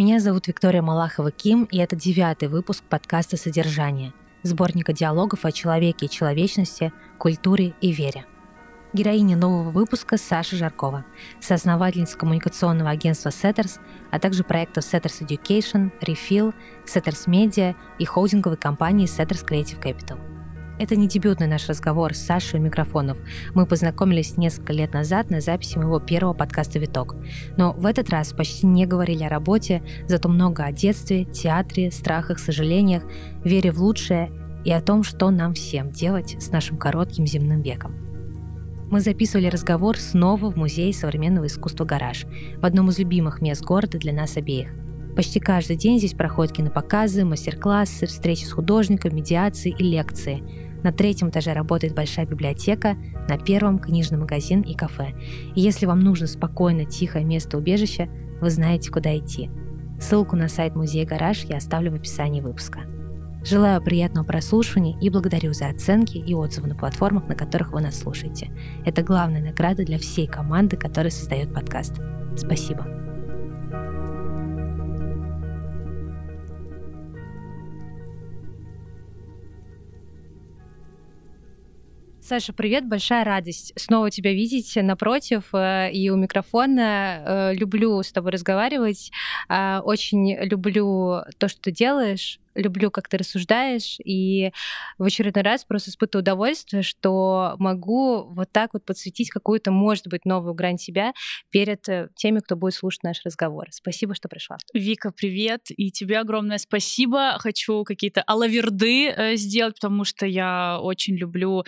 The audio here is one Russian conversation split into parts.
Меня зовут Виктория Малахова-Ким, и это девятый выпуск подкаста «Содержание», сборника диалогов о человеке и человечности, культуре и вере. Героиня нового выпуска Саша Жаркова, соосновательница коммуникационного агентства Setters, а также проектов Setters Education, Refill, Setters Media и холдинговой компании Setters Creative Capital – это не дебютный наш разговор с Сашей у микрофонов. Мы познакомились несколько лет назад на записи моего первого подкаста «Виток». Но в этот раз почти не говорили о работе, зато много о детстве, театре, страхах, сожалениях, вере в лучшее и о том, что нам всем делать с нашим коротким земным веком. Мы записывали разговор снова в Музее современного искусства «Гараж», в одном из любимых мест города для нас обеих. Почти каждый день здесь проходят кинопоказы, мастер-классы, встречи с художниками, медиации и лекции – на третьем этаже работает большая библиотека, на первом – книжный магазин и кафе. И если вам нужно спокойно, тихое место убежища, вы знаете, куда идти. Ссылку на сайт музея «Гараж» я оставлю в описании выпуска. Желаю приятного прослушивания и благодарю за оценки и отзывы на платформах, на которых вы нас слушаете. Это главная награда для всей команды, которая создает подкаст. Спасибо. Саша, привет, большая радость снова тебя видеть напротив э, и у микрофона. Э, люблю с тобой разговаривать, э, очень люблю то, что ты делаешь, люблю, как ты рассуждаешь, и в очередной раз просто испытываю удовольствие, что могу вот так вот подсветить какую-то, может быть, новую грань себя перед теми, кто будет слушать наш разговор. Спасибо, что пришла. Вика, привет, и тебе огромное спасибо. Хочу какие-то алаверды сделать, потому что я очень люблю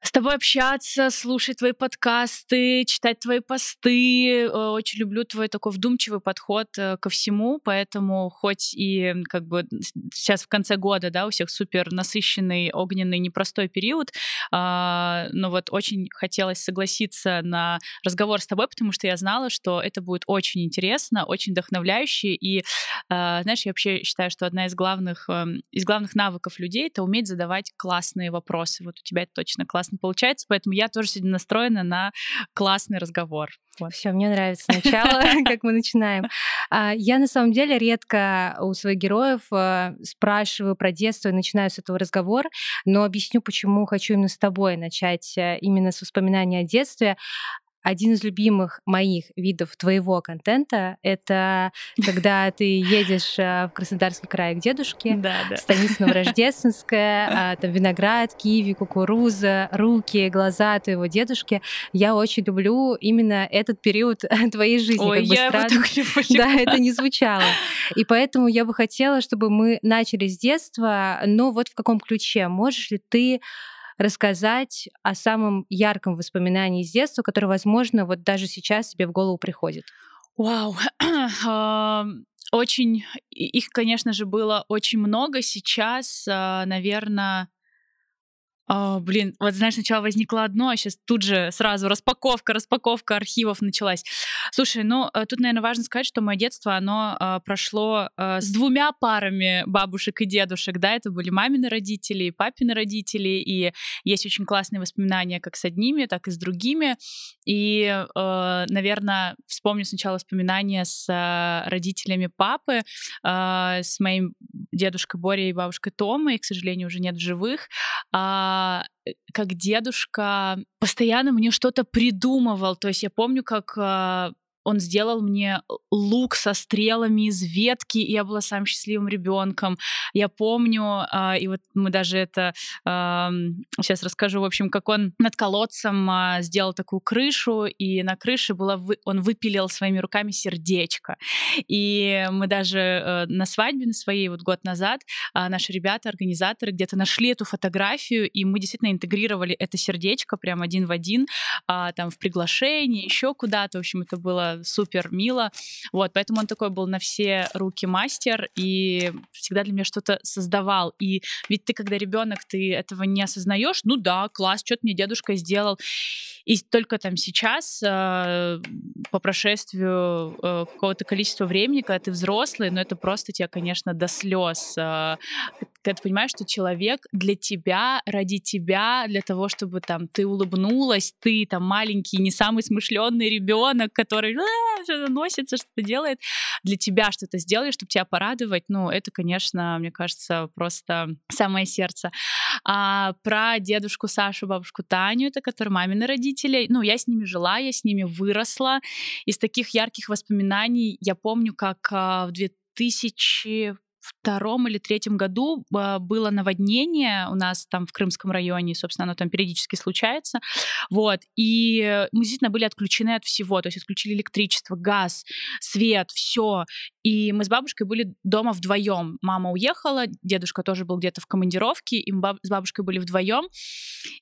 с тобой общаться, слушать твои подкасты, читать твои посты. Э, очень люблю твой такой вдумчивый подход э, ко всему, поэтому хоть и как бы сейчас в конце года, да, у всех супер насыщенный, огненный, непростой период, а, но вот очень хотелось согласиться на разговор с тобой, потому что я знала, что это будет очень интересно, очень вдохновляюще, и, а, знаешь, я вообще считаю, что одна из главных, эм, из главных навыков людей — это уметь задавать классные вопросы. Вот у тебя это точно классно классно получается, поэтому я тоже сегодня настроена на классный разговор. Вот. Все, мне нравится начало, как мы начинаем. А, я на самом деле редко у своих героев э, спрашиваю про детство и начинаю с этого разговор, но объясню, почему хочу именно с тобой начать э, именно с воспоминаний о детстве один из любимых моих видов твоего контента — это когда ты едешь э, в Краснодарский край к дедушке, да, да. станица Новорождественская, а, там виноград, киви, кукуруза, руки, глаза твоего дедушки. Я очень люблю именно этот период твоей жизни. Ой, как бы я странно. так люблю. Да, это не звучало. И поэтому я бы хотела, чтобы мы начали с детства, но вот в каком ключе? Можешь ли ты рассказать о самом ярком воспоминании из детства, которое, возможно, вот даже сейчас тебе в голову приходит? Вау, очень, их, конечно же, было очень много. Сейчас, а, наверное, а, блин, вот знаешь, сначала возникло одно, а сейчас тут же сразу распаковка, распаковка архивов началась. Слушай, ну э, тут, наверное, важно сказать, что мое детство, оно э, прошло э, с двумя парами бабушек и дедушек, да, это были мамины родители и папины родители, и есть очень классные воспоминания как с одними, так и с другими. И, э, наверное, вспомню сначала воспоминания с э, родителями папы, э, с моим дедушкой Борей и бабушкой Томой, к сожалению, уже нет в живых. А, а, э, как дедушка постоянно мне что-то придумывал. То есть я помню, как а, он сделал мне лук со стрелами из ветки, и я была самым счастливым ребенком. Я помню, э, и вот мы даже это э, сейчас расскажу, в общем, как он над колодцем э, сделал такую крышу, и на крыше было вы, он выпилил своими руками сердечко. И мы даже э, на свадьбе на своей вот год назад э, наши ребята, организаторы где-то нашли эту фотографию, и мы действительно интегрировали это сердечко прям один в один, э, там в приглашении, еще куда-то. В общем, это было супер мило. Вот, поэтому он такой был на все руки мастер и всегда для меня что-то создавал. И ведь ты, когда ребенок, ты этого не осознаешь, ну да, класс, что-то мне дедушка сделал. И только там сейчас, э, по прошествию э, какого-то количества времени, когда ты взрослый, ну это просто тебя, конечно, до слез. Когда ты понимаешь, что человек для тебя, ради тебя, для того, чтобы там ты улыбнулась, ты там маленький, не самый смышленный ребенок, который «А, что-то носится, что-то делает, для тебя что-то сделали, чтобы тебя порадовать, ну, это, конечно, мне кажется, просто самое сердце. А про дедушку Сашу, бабушку Таню, это которые мамины родители, ну, я с ними жила, я с ними выросла. Из таких ярких воспоминаний я помню, как а, в 2000 втором или третьем году а, было наводнение у нас там в Крымском районе, собственно, оно там периодически случается, вот, и мы действительно были отключены от всего, то есть отключили электричество, газ, свет, все, и мы с бабушкой были дома вдвоем. Мама уехала, дедушка тоже был где-то в командировке, и мы с бабушкой были вдвоем.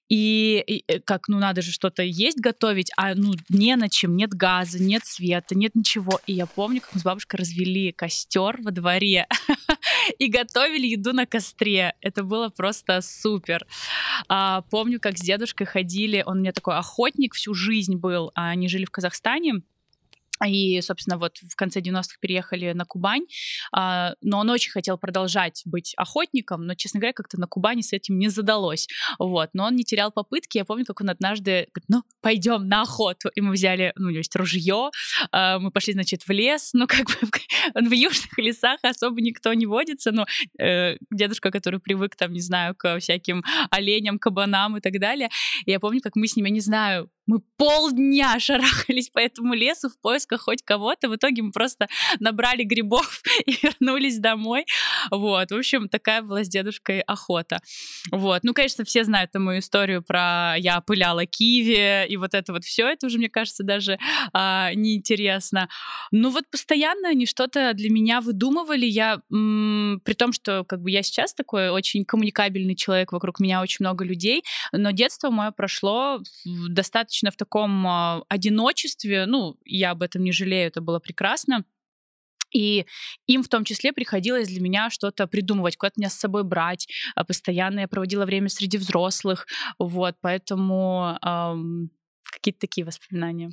И, и э, как, ну надо же что-то есть, готовить, а ну не на чем, нет газа, нет света, нет ничего. И я помню, как мы с бабушкой развели костер во дворе и готовили еду на костре. Это было просто супер. А, помню, как с дедушкой ходили, он у меня такой охотник всю жизнь был, а они жили в Казахстане. И, собственно, вот в конце 90-х переехали на Кубань, а, но он очень хотел продолжать быть охотником, но, честно говоря, как-то на Кубани с этим не задалось. Вот, но он не терял попытки. Я помню, как он однажды говорит, ну, пойдем на охоту. И мы взяли, ну, у него есть ружье, а, мы пошли, значит, в лес, ну, как бы в южных лесах особо никто не водится, но э, дедушка, который привык, там, не знаю, к всяким оленям, кабанам и так далее. Я помню, как мы с ним, я не знаю, мы полдня шарахались по этому лесу в поисках хоть кого-то. В итоге мы просто набрали грибов и вернулись домой. Вот, в общем, такая была с дедушкой охота. Вот, ну, конечно, все знают мою историю про я пыляла киви и вот это вот все. Это уже, мне кажется, даже а, неинтересно. Ну, вот постоянно они что-то для меня выдумывали. Я, м- при том, что как бы я сейчас такой очень коммуникабельный человек, вокруг меня очень много людей, но детство мое прошло достаточно достаточно в таком э, одиночестве, ну, я об этом не жалею, это было прекрасно. И им в том числе приходилось для меня что-то придумывать, куда-то меня с собой брать. А постоянно я проводила время среди взрослых. Вот, поэтому эм, какие-то такие воспоминания.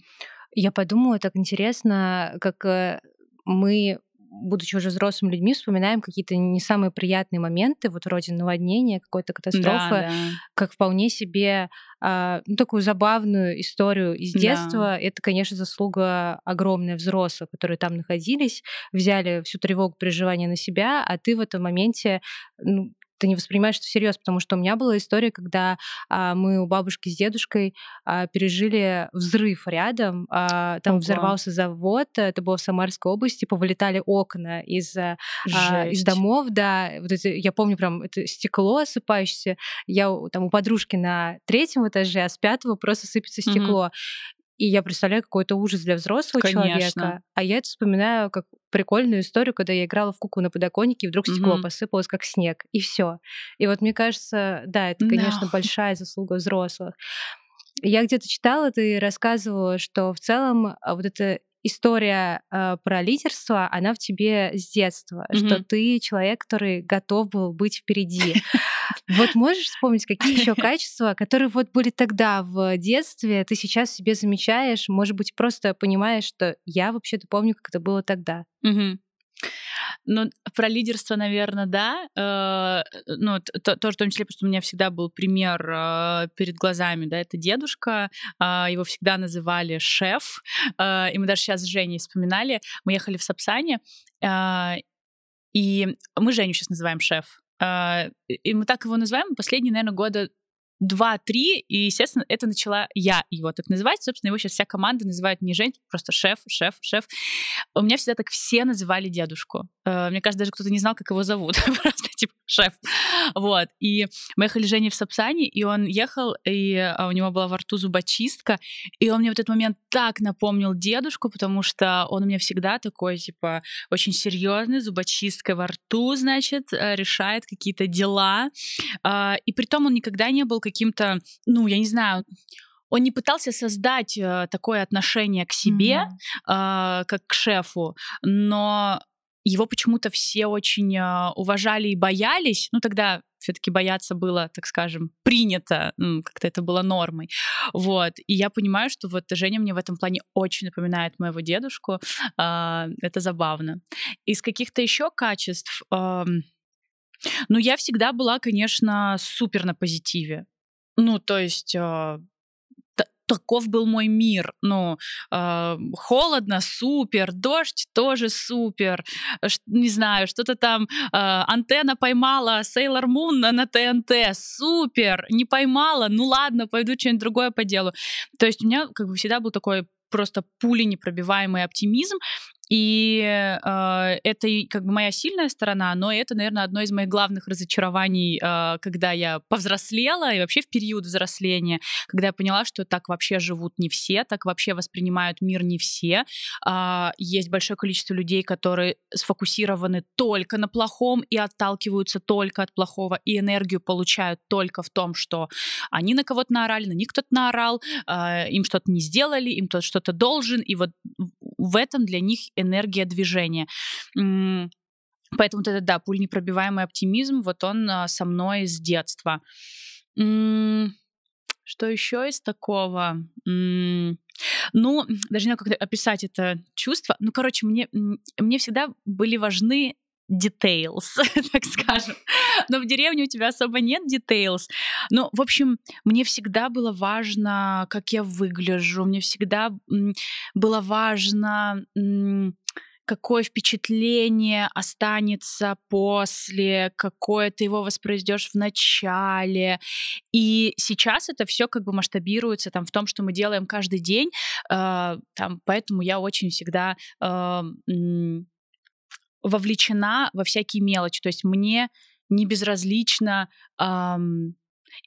Я подумала, так интересно, как э, мы будучи уже взрослыми людьми, вспоминаем какие-то не самые приятные моменты, вот вроде наводнения, какой-то катастрофы, да, да. как вполне себе ну, такую забавную историю из детства. Да. Это, конечно, заслуга огромная взрослых, которые там находились, взяли всю тревогу переживания на себя, а ты в этом моменте ну, ты не воспринимаешь это всерьез, потому что у меня была история, когда а, мы у бабушки с дедушкой а, пережили взрыв рядом, а, там Ого. взорвался завод, это было в Самарской области, повылетали окна из, а, из домов, да, вот это, я помню прям это стекло осыпающееся, я там у подружки на третьем этаже, а с пятого просто сыпется стекло. Mm-hmm. И я представляю какой-то ужас для взрослого Конечно. человека. А я это вспоминаю как прикольную историю, когда я играла в куку на подоконнике, и вдруг стекло угу. посыпалось как снег, и все. И вот мне кажется, да, это, конечно, no. большая заслуга взрослых. Я где-то читала, ты рассказывала, что в целом а, вот эта история э, про лидерство, она в тебе с детства, mm-hmm. что ты человек, который готов был быть впереди. Вот можешь вспомнить, какие еще качества, которые вот были тогда в детстве, ты сейчас себе замечаешь, может быть, просто понимаешь, что я вообще-то помню, как это было тогда. Ну, про лидерство, наверное, да. Э, ну, то, тоже в том числе, потому что у меня всегда был пример э, перед глазами, да, это дедушка, э, его всегда называли шеф, э, и мы даже сейчас с Женей вспоминали, мы ехали в Сапсане, и мы Женю сейчас называем шеф, и мы так его называем последние, наверное, года два-три, и, естественно, это начала я его так называть. Собственно, его сейчас вся команда называет не Жень, просто шеф, шеф, шеф. У меня всегда так все называли дедушку. Э, мне кажется, даже кто-то не знал, как его зовут. просто типа шеф. Вот. И мы ехали с Женей в Сапсане, и он ехал, и а, у него была во рту зубочистка, и он мне в этот момент так напомнил дедушку, потому что он у меня всегда такой, типа, очень серьезный, зубочисткой во рту, значит, э, решает какие-то дела. А, и при том он никогда не был каким-то, ну, я не знаю, он не пытался создать э, такое отношение к себе, mm-hmm. э, как к шефу, но его почему-то все очень э, уважали и боялись. Ну, тогда все-таки бояться было, так скажем, принято, как-то это было нормой. Вот. И я понимаю, что вот Женя мне в этом плане очень напоминает моего дедушку. Э, это забавно. Из каких-то еще качеств... Ну, я всегда была, конечно, супер на позитиве. Ну, то есть э, таков был мой мир. Ну, э, холодно, супер, дождь тоже супер. Ш, не знаю, что-то там э, антенна поймала Sailor Moon на, на ТНТ, супер. Не поймала, ну ладно, пойду что-нибудь другое по делу. То есть у меня как бы всегда был такой просто пули непробиваемый оптимизм. И э, это как бы моя сильная сторона, но это, наверное, одно из моих главных разочарований, э, когда я повзрослела и вообще в период взросления, когда я поняла, что так вообще живут не все, так вообще воспринимают мир не все. Э, есть большое количество людей, которые сфокусированы только на плохом и отталкиваются только от плохого, и энергию получают только в том, что они на кого-то наорали, на них кто-то наорал, э, им что-то не сделали, им кто-то что-то должен, и вот в этом для них энергия движения. Поэтому вот это, да, пульнепробиваемый оптимизм, вот он а, со мной с детства. Что еще из такого? Ну, даже не знаю, как описать это чувство. Ну, короче, мне, мне всегда были важны details, так скажем. Но в деревне у тебя особо нет details. Но, в общем, мне всегда было важно, как я выгляжу, мне всегда было важно какое впечатление останется после, какое ты его воспроизведешь в начале. И сейчас это все как бы масштабируется там в том, что мы делаем каждый день. Э, там, поэтому я очень всегда э, вовлечена во всякие мелочи. То есть мне не безразлично эм,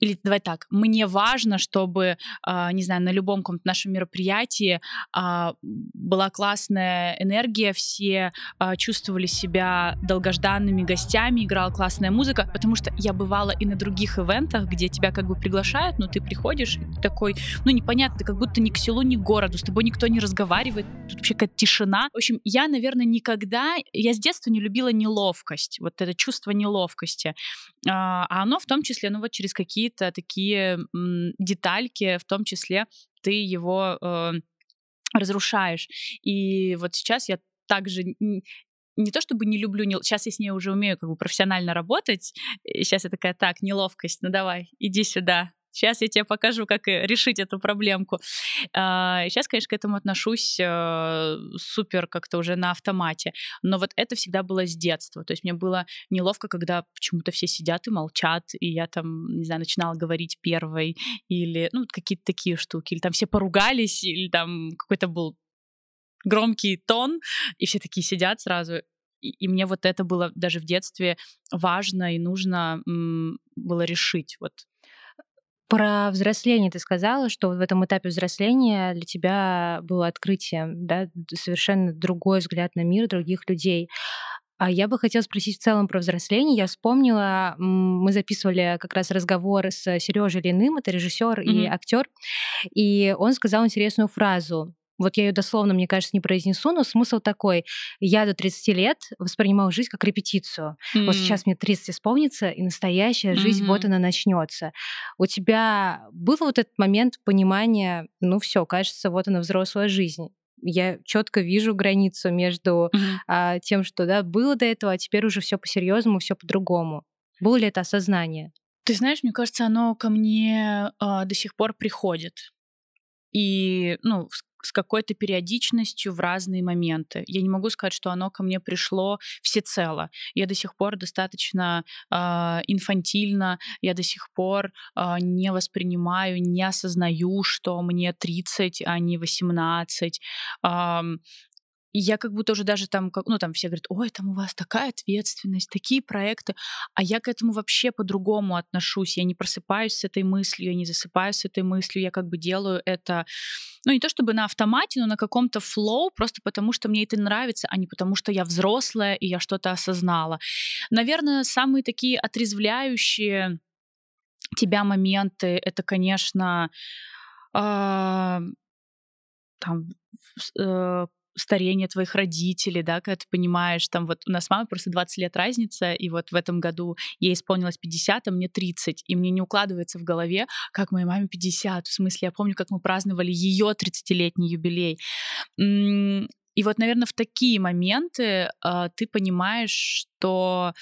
или давай так, мне важно, чтобы, э, не знаю, на любом каком-то нашем мероприятии э, была классная энергия, все э, чувствовали себя долгожданными гостями, играла классная музыка, потому что я бывала и на других ивентах, где тебя как бы приглашают, но ты приходишь, и ты такой, ну непонятно, как будто ни к селу, ни к городу, с тобой никто не разговаривает, тут вообще какая-то тишина. В общем, я, наверное, никогда, я с детства не любила неловкость, вот это чувство неловкости, а оно в том числе, ну вот через какие какие-то такие детальки, в том числе ты его э, разрушаешь. И вот сейчас я также не то чтобы не люблю, не, сейчас я с ней уже умею как бы профессионально работать, и сейчас я такая, так, неловкость, ну давай, иди сюда, Сейчас я тебе покажу, как решить эту проблемку. Сейчас, конечно, к этому отношусь э, супер как-то уже на автомате. Но вот это всегда было с детства. То есть мне было неловко, когда почему-то все сидят и молчат, и я там, не знаю, начинала говорить первой, или, ну, какие-то такие штуки. Или там все поругались, или там какой-то был громкий тон, и все такие сидят сразу. И, мне вот это было даже в детстве важно и нужно было решить. Вот про взросление ты сказала, что в этом этапе взросления для тебя было открытием, да, совершенно другой взгляд на мир других людей. А я бы хотела спросить в целом про взросление. Я вспомнила, мы записывали как раз разговор с Сережей Линым, это режиссер mm-hmm. и актер, и он сказал интересную фразу. Вот я ее дословно, мне кажется, не произнесу, но смысл такой. Я до 30 лет воспринимала жизнь как репетицию. Mm-hmm. Вот сейчас мне 30 исполнится, и настоящая жизнь, mm-hmm. вот она начнется. У тебя был вот этот момент понимания, ну все, кажется, вот она взрослая жизнь я четко вижу границу между mm-hmm. а, тем, что да, было до этого, а теперь уже все по-серьезному, все по-другому. Было ли это осознание? Ты знаешь, мне кажется, оно ко мне а, до сих пор приходит. И, ну, с какой-то периодичностью в разные моменты. Я не могу сказать, что оно ко мне пришло всецело. Я до сих пор достаточно э, инфантильно, я до сих пор э, не воспринимаю, не осознаю, что мне 30, а не 18. Э, и я как будто уже даже там, ну там все говорят, ой, там у вас такая ответственность, такие проекты, а я к этому вообще по-другому отношусь. Я не просыпаюсь с этой мыслью, я не засыпаю с этой мыслью, я как бы делаю это, ну не то чтобы на автомате, но на каком-то флоу, просто потому что мне это нравится, а не потому что я взрослая и я что-то осознала. Наверное, самые такие отрезвляющие тебя моменты, это, конечно, э, там старение твоих родителей, да, когда ты понимаешь, там вот у нас мама просто 20 лет разница, и вот в этом году ей исполнилось 50, а мне 30, и мне не укладывается в голове, как моей маме 50, в смысле, я помню, как мы праздновали ее 30-летний юбилей. И вот, наверное, в такие моменты э, ты понимаешь, что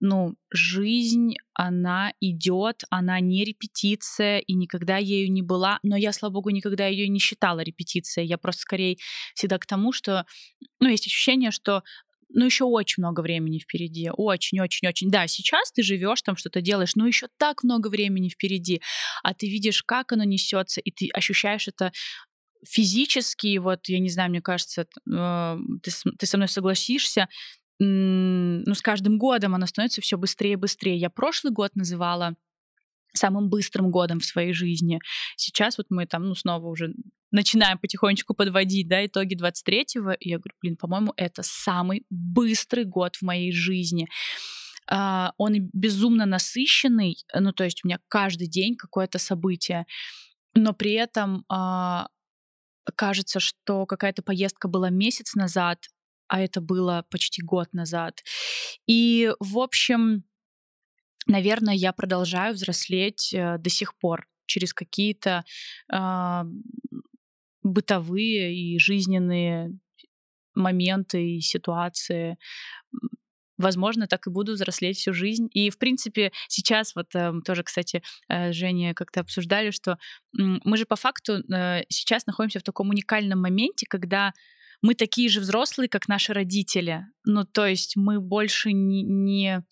ну, жизнь, она идет, она не репетиция, и никогда ею не была, но я, слава богу, никогда ее не считала репетицией. Я просто скорее всегда к тому, что, ну, есть ощущение, что ну, еще очень много времени впереди. Очень-очень-очень. Да, сейчас ты живешь, там что-то делаешь, но еще так много времени впереди. А ты видишь, как оно несется, и ты ощущаешь это физически, вот, я не знаю, мне кажется, э, ты, ты со мной согласишься, ну, с каждым годом оно становится все быстрее и быстрее. Я прошлый год называла самым быстрым годом в своей жизни. Сейчас вот мы там, ну, снова уже начинаем потихонечку подводить, да, итоги 23-го, и я говорю, блин, по-моему, это самый быстрый год в моей жизни. Uh, он безумно насыщенный, ну, то есть у меня каждый день какое-то событие, но при этом uh, кажется, что какая-то поездка была месяц назад, а это было почти год назад. И, в общем, наверное, я продолжаю взрослеть э, до сих пор через какие-то э, бытовые и жизненные моменты и ситуации. Возможно, так и буду взрослеть всю жизнь. И, в принципе, сейчас вот э, тоже, кстати, э, Женя как-то обсуждали, что э, мы же по факту э, сейчас находимся в таком уникальном моменте, когда мы такие же взрослые, как наши родители. Ну, то есть мы больше не... не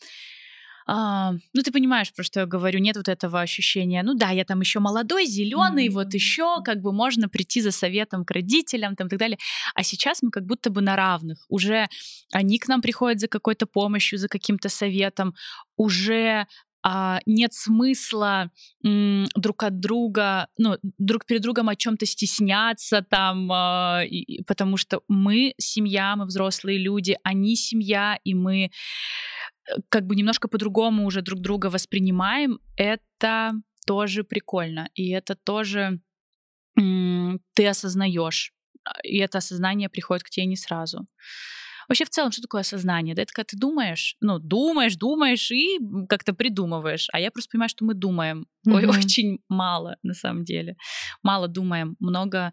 а, ну, ты понимаешь, про что я говорю, нет вот этого ощущения, ну да, я там еще молодой, зеленый, mm-hmm. вот еще как бы можно прийти за советом к родителям там и так далее. А сейчас мы как будто бы на равных. Уже они к нам приходят за какой-то помощью, за каким-то советом, уже а, нет смысла м, друг от друга, ну, друг перед другом о чем-то стесняться там, а, и, потому что мы семья, мы взрослые люди, они семья, и мы э, как бы немножко по-другому уже друг друга воспринимаем. Это тоже прикольно, и это тоже м, ты осознаешь, и это осознание приходит к тебе не сразу. Вообще в целом, что такое осознание? Да, это когда ты думаешь, ну, думаешь, думаешь и как-то придумываешь. А я просто понимаю, что мы думаем mm-hmm. очень мало на самом деле. Мало думаем, много,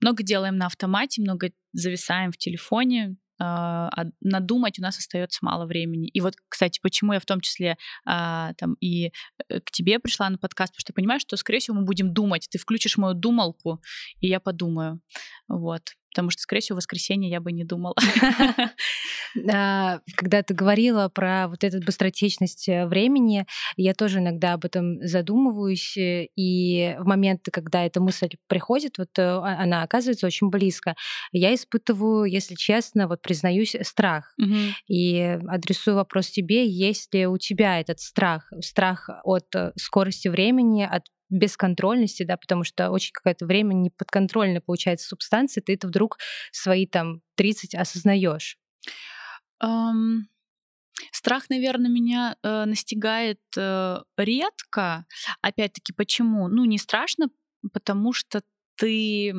много делаем на автомате, много зависаем в телефоне, а, а надумать у нас остается мало времени. И вот, кстати, почему я в том числе а, там и э, к тебе пришла на подкаст, потому что понимаю, что, скорее всего, мы будем думать. Ты включишь мою думалку, и я подумаю. Вот потому что, скорее всего, в воскресенье я бы не думала. Когда ты говорила про вот эту быстротечность э, времени, я тоже иногда об этом задумываюсь, э, и в моменты, когда эта мысль приходит, вот э, а, она оказывается очень близко, я испытываю, если честно, вот признаюсь, страх. И адресую вопрос тебе, есть ли у тебя этот страх, страх от скорости времени, от бесконтрольности, да, потому что очень какое-то время неподконтрольно получается субстанция, ты это вдруг свои там 30 осознаешь. Um... Страх, наверное, меня э, настигает э, редко. Опять-таки, почему? Ну, не страшно, потому что ты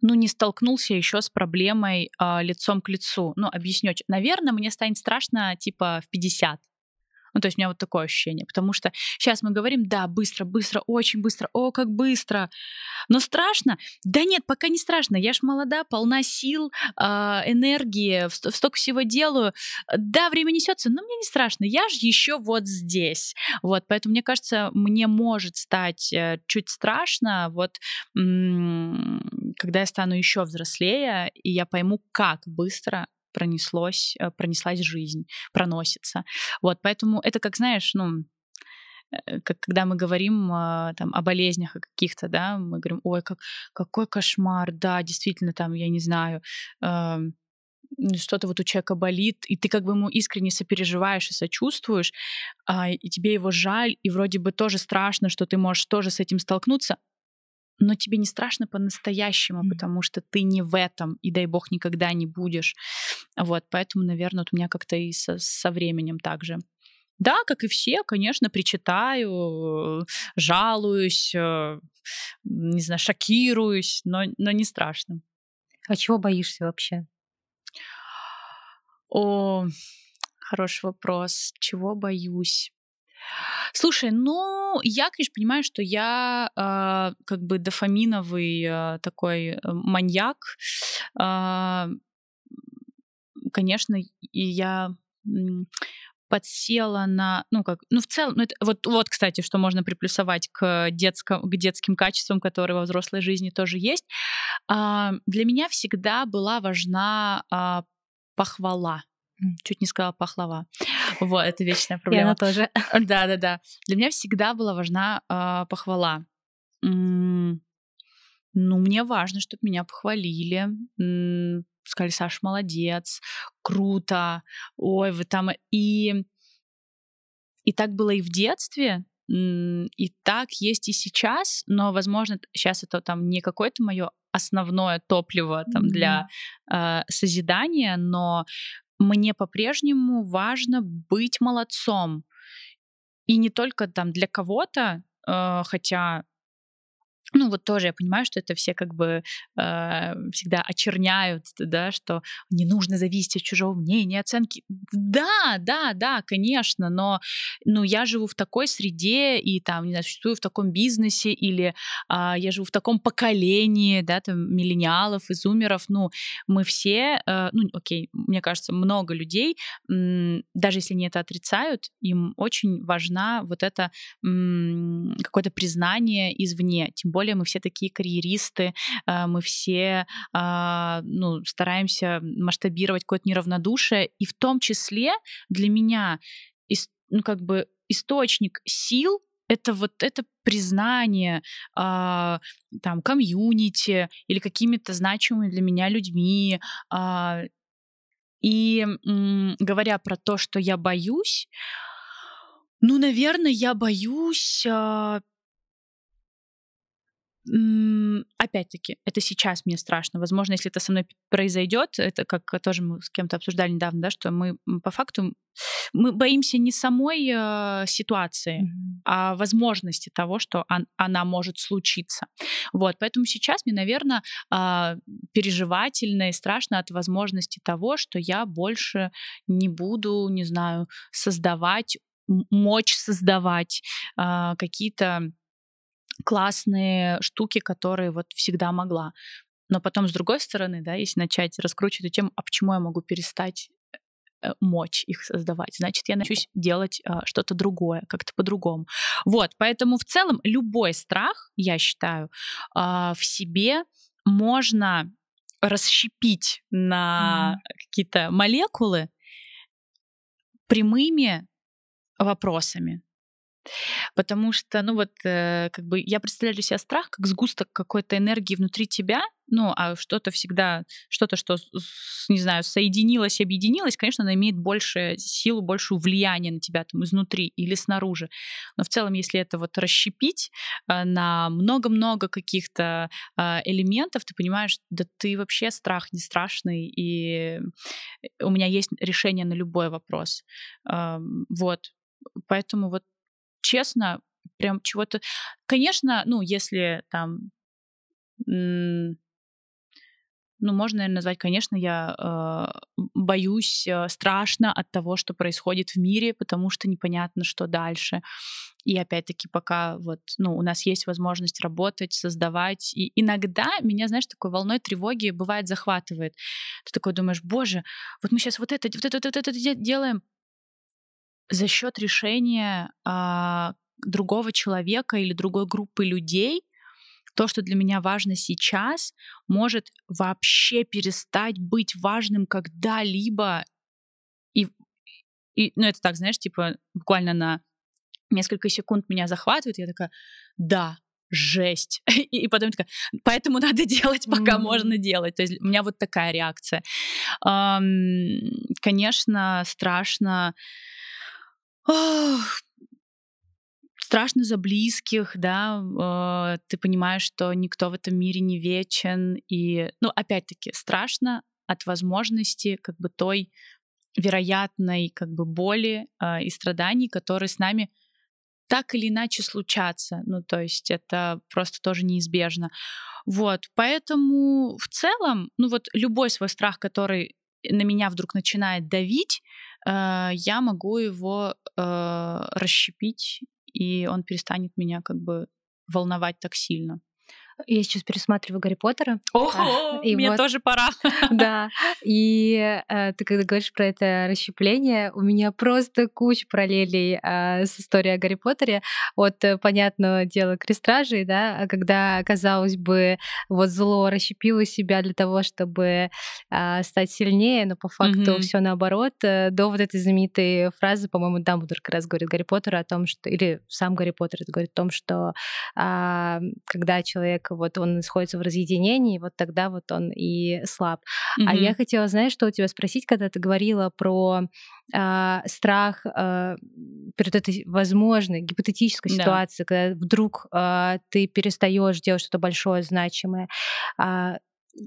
ну, не столкнулся еще с проблемой э, лицом к лицу. Ну, объясню. Наверное, мне станет страшно, типа, в 50. Ну, то есть у меня вот такое ощущение, потому что сейчас мы говорим, да, быстро, быстро, очень быстро, о, как быстро, но страшно? Да нет, пока не страшно, я ж молода, полна сил, а, энергии, столько всего делаю, да, время несется, но мне не страшно, я же еще вот здесь, вот, поэтому мне кажется, мне может стать э, чуть страшно, вот, когда я стану еще взрослее, и я пойму, как быстро пронеслось, э, пронеслась жизнь, проносится. Вот, поэтому это как, знаешь, ну, э, как когда мы говорим а, там, о болезнях каких-то, да, мы говорим, ой, как, какой кошмар, да, действительно, там, я не знаю, э, что-то вот у человека болит, и ты как бы ему искренне сопереживаешь и сочувствуешь, а, и тебе его жаль, и вроде бы тоже страшно, что ты можешь тоже с этим столкнуться, но тебе не страшно по-настоящему, mm. потому что ты не в этом, и дай бог никогда не будешь. Вот, поэтому, наверное, вот у меня как-то и со, со временем также. Да, как и все, конечно, причитаю, жалуюсь, э, не знаю, шокируюсь, но, но не страшно. А чего боишься вообще? О, хороший вопрос. Чего боюсь? Слушай, ну, я, конечно, понимаю, что я э, как бы дофаминовый э, такой маньяк. Э, конечно, и я подсела на, ну как, ну в целом, ну это, вот, вот, кстати, что можно приплюсовать к, детско, к детским качествам, которые во взрослой жизни тоже есть. А, для меня всегда была важна а, похвала. Чуть не сказала пахлава. Вот, это вечная проблема. И она тоже. Да-да-да. Для меня всегда была важна э, похвала. М-м- ну, мне важно, чтобы меня похвалили. М- сказали, Саш, молодец, круто, ой, вы там... И, и так было и в детстве, и так есть и сейчас, но, возможно, сейчас это там не какое-то мое основное топливо там, mm-hmm. для э, созидания, но мне по-прежнему важно быть молодцом. И не только там для кого-то, э, хотя ну вот тоже я понимаю, что это все как бы э, всегда очерняют, да, что не нужно зависеть от чужого мнения, оценки. Да, да, да, конечно, но ну я живу в такой среде и там не знаю, существую в таком бизнесе или э, я живу в таком поколении, да, там миллениалов, изумеров, ну мы все, э, ну окей, мне кажется, много людей, э, даже если они это отрицают, им очень важна вот это э, какое-то признание извне, тем более более мы все такие карьеристы, а, мы все а, ну, стараемся масштабировать какое-то неравнодушие, и в том числе для меня ну, как бы источник сил это вот это признание э, там комьюнити или какими-то значимыми для меня людьми э, и говоря про то что я боюсь ну наверное я боюсь э, опять-таки, это сейчас мне страшно. Возможно, если это со мной произойдет, это как тоже мы с кем-то обсуждали недавно, да, что мы по факту мы боимся не самой э, ситуации, mm-hmm. а возможности того, что он, она может случиться. Вот, поэтому сейчас мне, наверное, э, переживательно и страшно от возможности того, что я больше не буду, не знаю, создавать, мочь создавать э, какие-то классные штуки, которые вот всегда могла. Но потом, с другой стороны, да, если начать раскручивать эту тему, а почему я могу перестать э, мочь их создавать. Значит, я начнусь делать э, что-то другое, как-то по-другому. Вот, поэтому в целом любой страх, я считаю, э, в себе можно расщепить на mm. какие-то молекулы прямыми вопросами. Потому что, ну вот, э, как бы я представляю для себя страх как сгусток какой-то энергии внутри тебя, ну, а что-то всегда, что-то, что, не знаю, соединилось, объединилось, конечно, оно имеет больше силу, большую влияние на тебя там изнутри или снаружи. Но в целом, если это вот расщепить э, на много-много каких-то э, элементов, ты понимаешь, да ты вообще страх не страшный, и у меня есть решение на любой вопрос. Э, вот. Поэтому вот честно, прям чего-то... Конечно, ну, если там... Ну, можно, наверное, назвать, конечно, я э, боюсь, э, страшно от того, что происходит в мире, потому что непонятно, что дальше. И опять-таки, пока вот, ну, у нас есть возможность работать, создавать. И иногда меня, знаешь, такой волной тревоги бывает захватывает. Ты такой думаешь, боже, вот мы сейчас вот это, вот это, вот это, делаем, за счет решения а, другого человека или другой группы людей, то, что для меня важно сейчас, может вообще перестать быть важным когда-либо. И, и, ну, это так, знаешь, типа буквально на несколько секунд меня захватывает, я такая, да, жесть. И, и потом такая, поэтому надо делать, пока mm-hmm. можно делать. То есть у меня вот такая реакция. Эм, конечно, страшно страшно за близких, да, э, ты понимаешь, что никто в этом мире не вечен, и, ну, опять-таки, страшно от возможности как бы той вероятной как бы боли э, и страданий, которые с нами так или иначе случатся. Ну, то есть это просто тоже неизбежно. Вот, поэтому в целом, ну вот любой свой страх, который на меня вдруг начинает давить, э, я могу его э, расщепить, и он перестанет меня как бы волновать так сильно. Я сейчас пересматриваю Гарри Поттера. Ого, и мне вот, тоже пора. Да. И э, ты когда говоришь про это расщепление, у меня просто куча параллелей э, с историей о Гарри Поттере. От, э, понятного дела, крестражей, да, когда, казалось бы, вот зло расщепило себя для того, чтобы э, стать сильнее, но по факту mm-hmm. все наоборот, э, до вот этой знаменитой фразы, по-моему, Дамблдор как раз говорит Гарри Поттеру о том, что, или сам Гарри Поттер говорит о том, что э, когда человек вот он находится в разъединении, вот тогда вот он и слаб. Mm-hmm. А я хотела, знаешь, что у тебя спросить, когда ты говорила про э, страх э, перед этой возможной гипотетической да. ситуацией, когда вдруг э, ты перестаешь делать что-то большое, значимое. Э,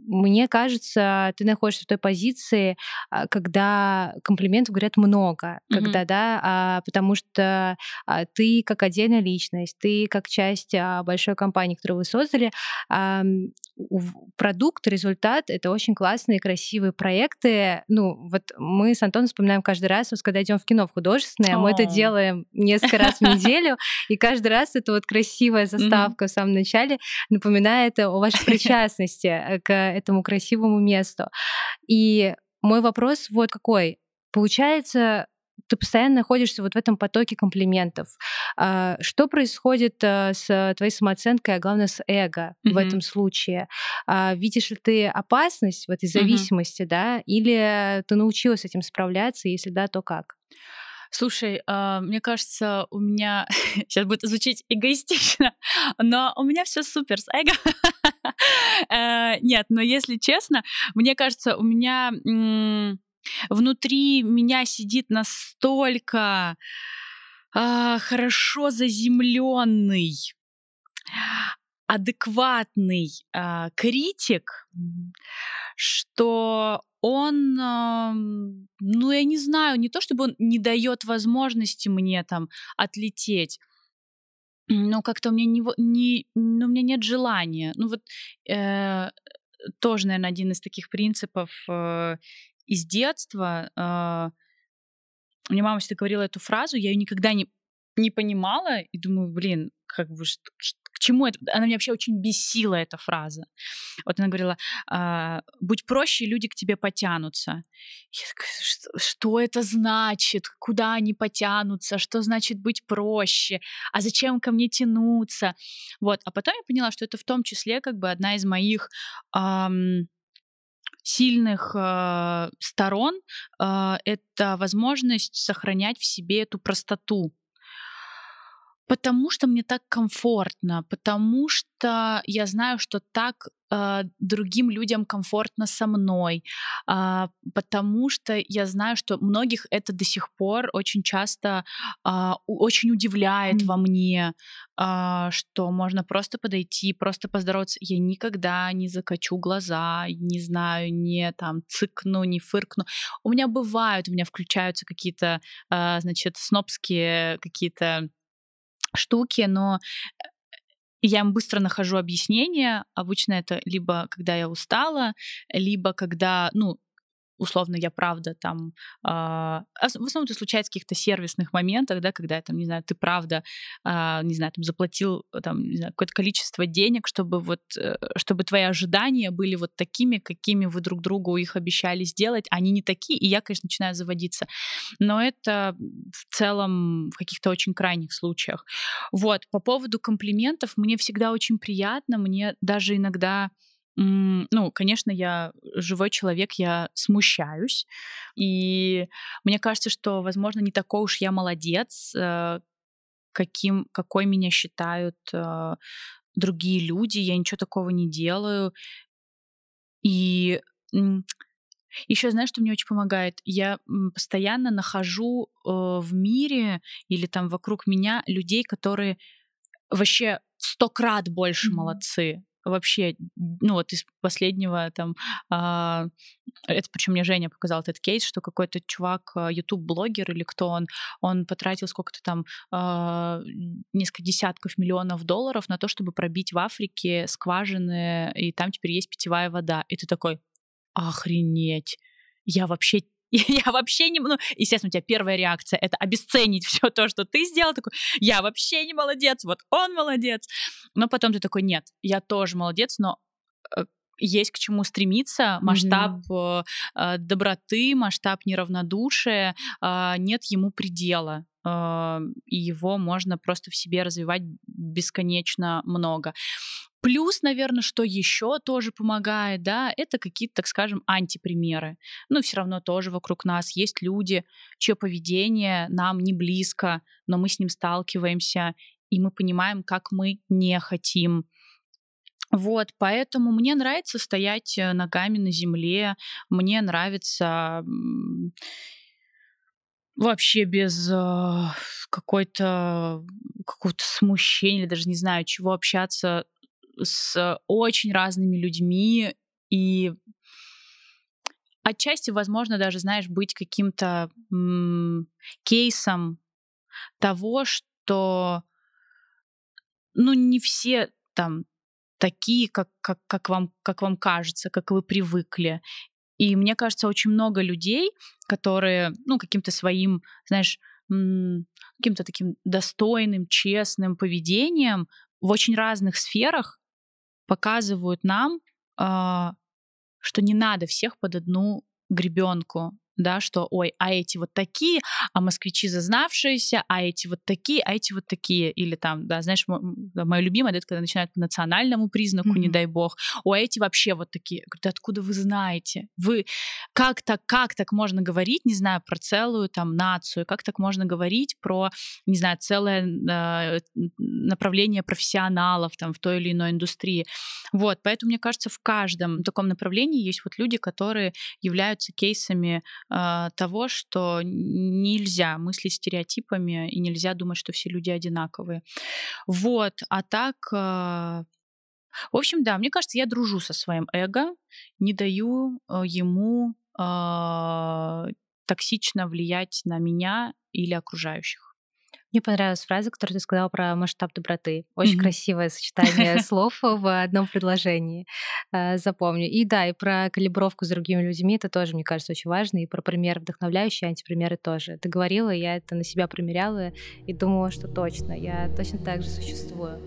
мне кажется, ты находишься в той позиции, а, когда комплиментов говорят много, mm-hmm. когда, да, а, потому что а, ты как отдельная личность, ты как часть большой компании, которую вы создали, продукт, результат — это очень классные, красивые проекты. Ну, вот мы с Антоном вспоминаем каждый раз, когда идем в кино в художественное, мы это делаем несколько раз в неделю, и каждый раз это вот красивая заставка в самом начале напоминает о вашей причастности э, к этому красивому месту. И мой вопрос вот какой. Получается, ты постоянно находишься вот в этом потоке комплиментов. А, что происходит э, с твоей самооценкой, а главное с эго mm-hmm. в этом случае? А, видишь ли ты опасность в этой зависимости, mm-hmm. да, или ты научилась с этим справляться, если да, то как? Слушай, э, мне кажется, у меня сейчас будет звучить эгоистично, но у меня все супер с эго. э, нет, но если честно, мне кажется, у меня внутри меня сидит настолько э, хорошо заземленный адекватный э, критик, что он, э, ну я не знаю, не то чтобы он не дает возможности мне там отлететь, но как-то у меня не, не, ну, у меня нет желания. Ну вот э, тоже, наверное, один из таких принципов э, из детства. Э, мне мама всегда говорила эту фразу, я ее никогда не не понимала и думаю, блин, как бы что, чему это? Она меня вообще очень бесила, эта фраза. Вот она говорила, а, будь проще, люди к тебе потянутся. Я такая, что, что это значит? Куда они потянутся? Что значит быть проще? А зачем ко мне тянуться? Вот. А потом я поняла, что это в том числе как бы одна из моих эм, сильных э, сторон э, это возможность сохранять в себе эту простоту. Потому что мне так комфортно, потому что я знаю, что так э, другим людям комфортно со мной, э, потому что я знаю, что многих это до сих пор очень часто э, очень удивляет mm. во мне, э, что можно просто подойти, просто поздороваться. Я никогда не закачу глаза, не знаю, не там цыкну, не фыркну. У меня бывают, у меня включаются какие-то, э, значит, снобские какие-то штуки, но э, я им быстро нахожу объяснение. Обычно это либо когда я устала, либо когда, ну, условно, я правда там... Э, в основном это случается в каких-то сервисных моментах, да, когда, там, не знаю, ты правда, э, не знаю, там, заплатил там, не знаю, какое-то количество денег, чтобы вот, э, чтобы твои ожидания были вот такими, какими вы друг другу их обещали сделать, они не такие, и я, конечно, начинаю заводиться. Но это в целом в каких-то очень крайних случаях. Вот, по поводу комплиментов, мне всегда очень приятно, мне даже иногда ну, конечно, я живой человек, я смущаюсь. И мне кажется, что, возможно, не такой уж я молодец, э, каким, какой меня считают э, другие люди. Я ничего такого не делаю. И еще знаешь, что мне очень помогает? Я постоянно нахожу э, в мире или там вокруг меня людей, которые вообще сто крат больше mm-hmm. молодцы вообще, ну вот из последнего там, а, это причем мне Женя показал этот кейс, что какой-то чувак, YouTube-блогер а, или кто он, он потратил сколько-то там, а, несколько десятков миллионов долларов на то, чтобы пробить в Африке скважины, и там теперь есть питьевая вода. И ты такой, охренеть, я вообще я вообще не... Ну, естественно, у тебя первая реакция — это обесценить все то, что ты сделал. Такой, я вообще не молодец, вот он молодец. Но потом ты такой, нет, я тоже молодец, но э, есть к чему стремиться, масштаб mm-hmm. э, доброты, масштаб неравнодушия, э, нет ему предела. Э, и его можно просто в себе развивать бесконечно много. Плюс, наверное, что еще тоже помогает, да, это какие-то, так скажем, антипримеры. Ну, все равно тоже вокруг нас есть люди, чье поведение нам не близко, но мы с ним сталкиваемся, и мы понимаем, как мы не хотим. Вот, поэтому мне нравится стоять э, ногами на земле, мне нравится вообще без э, какой-то какого-то смущения даже не знаю чего общаться с очень разными людьми и отчасти, возможно, даже, знаешь, быть каким-то кейсом того, что ну не все там такие, как, как, как, вам, как вам кажется, как вы привыкли. И мне кажется, очень много людей, которые, ну, каким-то своим, знаешь, каким-то таким достойным, честным поведением в очень разных сферах показывают нам, э, что не надо всех под одну гребенку да, что, ой, а эти вот такие, а москвичи зазнавшиеся, а эти вот такие, а эти вот такие, или там, да, знаешь, мое любимое, это когда начинают по национальному признаку, mm-hmm. не дай бог, о, а эти вообще вот такие. Говорю, да откуда вы знаете? Вы как так, как так можно говорить, не знаю, про целую там нацию, как так можно говорить про, не знаю, целое э, направление профессионалов там в той или иной индустрии. Вот, поэтому, мне кажется, в каждом таком направлении есть вот люди, которые являются кейсами того, что нельзя мыслить стереотипами и нельзя думать, что все люди одинаковые. Вот, а так... Э, в общем, да, мне кажется, я дружу со своим эго, не даю э, ему токсично влиять на меня или окружающих. Мне понравилась фраза, которую ты сказала про масштаб доброты. Очень mm-hmm. красивое сочетание слов в одном предложении. Э, запомню. И да, и про калибровку с другими людьми это тоже, мне кажется, очень важно. И про примеры вдохновляющие, антипримеры тоже. Ты говорила, я это на себя примеряла и думала, что точно, я точно так же существую.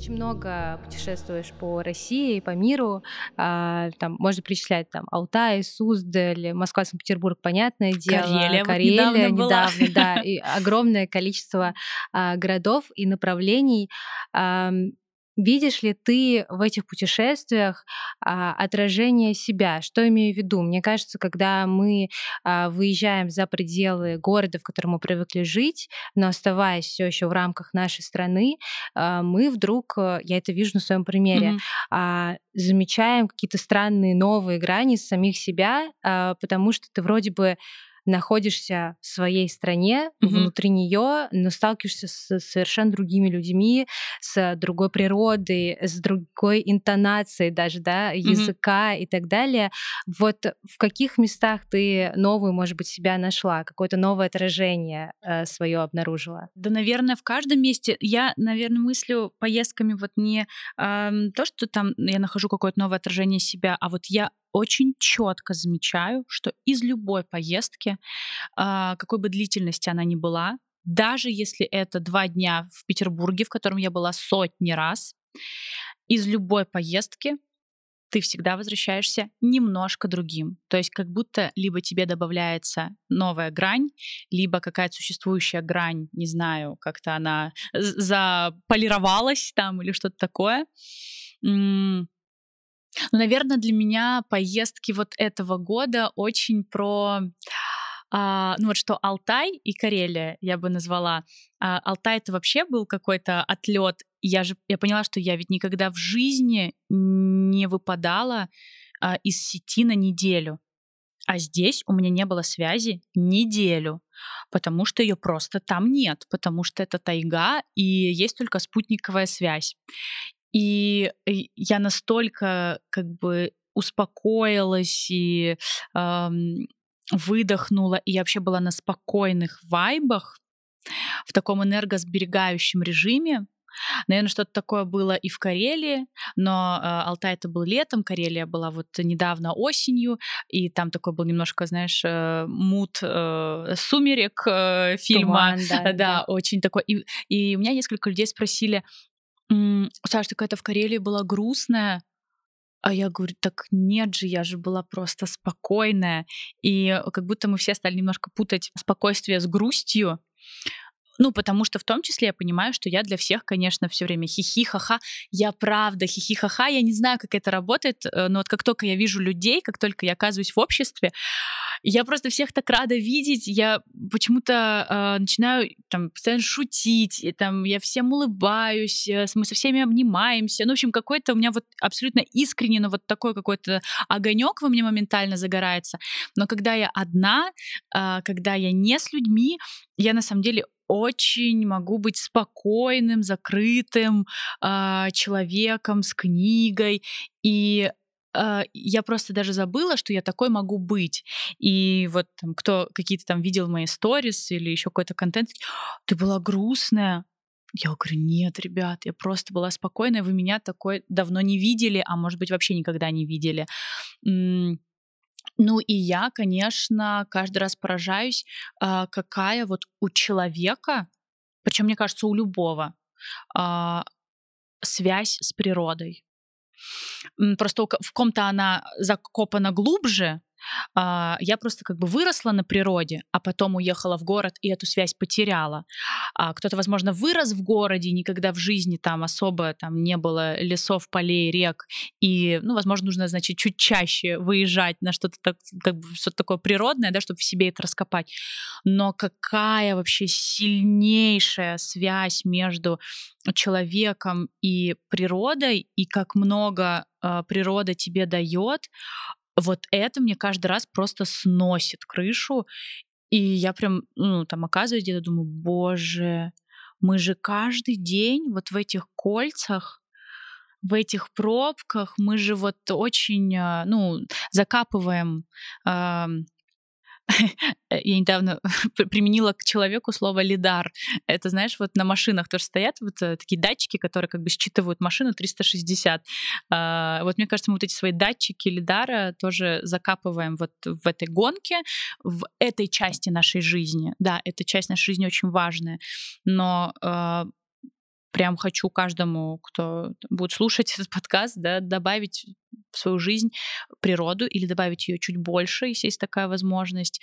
Очень много путешествуешь по России по миру. А, там можно перечислять там Алтай, Суздаль, Москва, Санкт-Петербург, понятное дело. Карелия, Карелия вот недавно, недавно была. да. И огромное количество а, городов и направлений. А, Видишь ли ты в этих путешествиях а, отражение себя? Что имею в виду? Мне кажется, когда мы а, выезжаем за пределы города, в котором мы привыкли жить, но оставаясь все еще в рамках нашей страны, а, мы вдруг, э, я это вижу на своем примере, mm-hmm. а, замечаем какие-то странные новые грани самих себя, а, потому что ты вроде бы находишься в своей стране, mm-hmm. внутри нее, но сталкиваешься с совершенно другими людьми, с другой природой, с другой интонацией даже, да, языка mm-hmm. и так далее. Вот в каких местах ты новую, может быть, себя нашла, какое-то новое отражение э, свое обнаружила? Да, наверное, в каждом месте. Я, наверное, мыслю поездками вот не э, то, что там я нахожу какое-то новое отражение себя, а вот я очень четко замечаю, что из любой поездки, а, какой бы длительности она ни была, даже если это два дня в Петербурге, в котором я была сотни раз, из любой поездки ты всегда возвращаешься немножко другим. То есть как будто либо тебе добавляется новая грань, либо какая-то существующая грань, не знаю, как-то она заполировалась там или что-то такое. Ну, наверное, для меня поездки вот этого года очень про а, ну вот что Алтай и Карелия я бы назвала. А, Алтай это вообще был какой-то отлет. Я же я поняла, что я ведь никогда в жизни не выпадала а, из сети на неделю. А здесь у меня не было связи неделю, потому что ее просто там нет, потому что это тайга и есть только спутниковая связь. И я настолько как бы успокоилась и эм, выдохнула, и я вообще была на спокойных вайбах в таком энергосберегающем режиме, Наверное, что-то такое было и в Карелии, но э, Алтай это был летом, Карелия была вот недавно осенью, и там такой был немножко, знаешь, э, мут э, сумерек э, фильма. Туман, да, да, да, очень такой. И, и у меня несколько людей спросили, Саша, ты какая-то в Карелии была грустная, а я говорю, так нет же, я же была просто спокойная. И как будто мы все стали немножко путать спокойствие с грустью. Ну, потому что в том числе я понимаю, что я для всех, конечно, все время хихи-ха-ха. Я правда хихи-ха-ха. Я не знаю, как это работает, э, но вот как только я вижу людей, как только я оказываюсь в обществе, я просто всех так рада видеть. Я почему-то э, начинаю там постоянно шутить, и, там я всем улыбаюсь, э, мы со всеми обнимаемся. Ну, в общем, какой-то у меня вот абсолютно искренне, но вот такой какой-то огонек во мне моментально загорается. Но когда я одна, э, когда я не с людьми, я на самом деле очень могу быть спокойным, закрытым э, человеком с книгой. И э, я просто даже забыла, что я такой могу быть. И вот там, кто какие-то там видел мои сторис или еще какой-то контент, ты была грустная. Я говорю, нет, ребят, я просто была спокойная, вы меня такой давно не видели, а может быть вообще никогда не видели. Ну и я, конечно, каждый раз поражаюсь, а, какая вот у человека, причем мне кажется, у любого, а, связь с природой. Просто в ком-то она закопана глубже, а, я просто как бы выросла на природе, а потом уехала в город и эту связь потеряла. А кто-то, возможно, вырос в городе, никогда в жизни там особо там не было лесов, полей, рек, и, ну, возможно, нужно, значит, чуть чаще выезжать на что-то так, как бы что-то такое природное, да, чтобы в себе это раскопать. Но какая вообще сильнейшая связь между человеком и природой, и как много э, природа тебе дает, вот это мне каждый раз просто сносит крышу. И я прям, ну, там оказываюсь где-то, думаю, боже, мы же каждый день вот в этих кольцах, в этих пробках, мы же вот очень, а, ну, закапываем я недавно применила к человеку слово лидар. Это, знаешь, вот на машинах тоже стоят вот э, такие датчики, которые как бы считывают машину 360. А, вот мне кажется, мы вот эти свои датчики лидара тоже закапываем вот в этой гонке, в этой части нашей жизни. Да, эта часть нашей жизни очень важная, но а, прям хочу каждому, кто будет слушать этот подкаст, да, добавить в свою жизнь природу или добавить ее чуть больше, если есть такая возможность.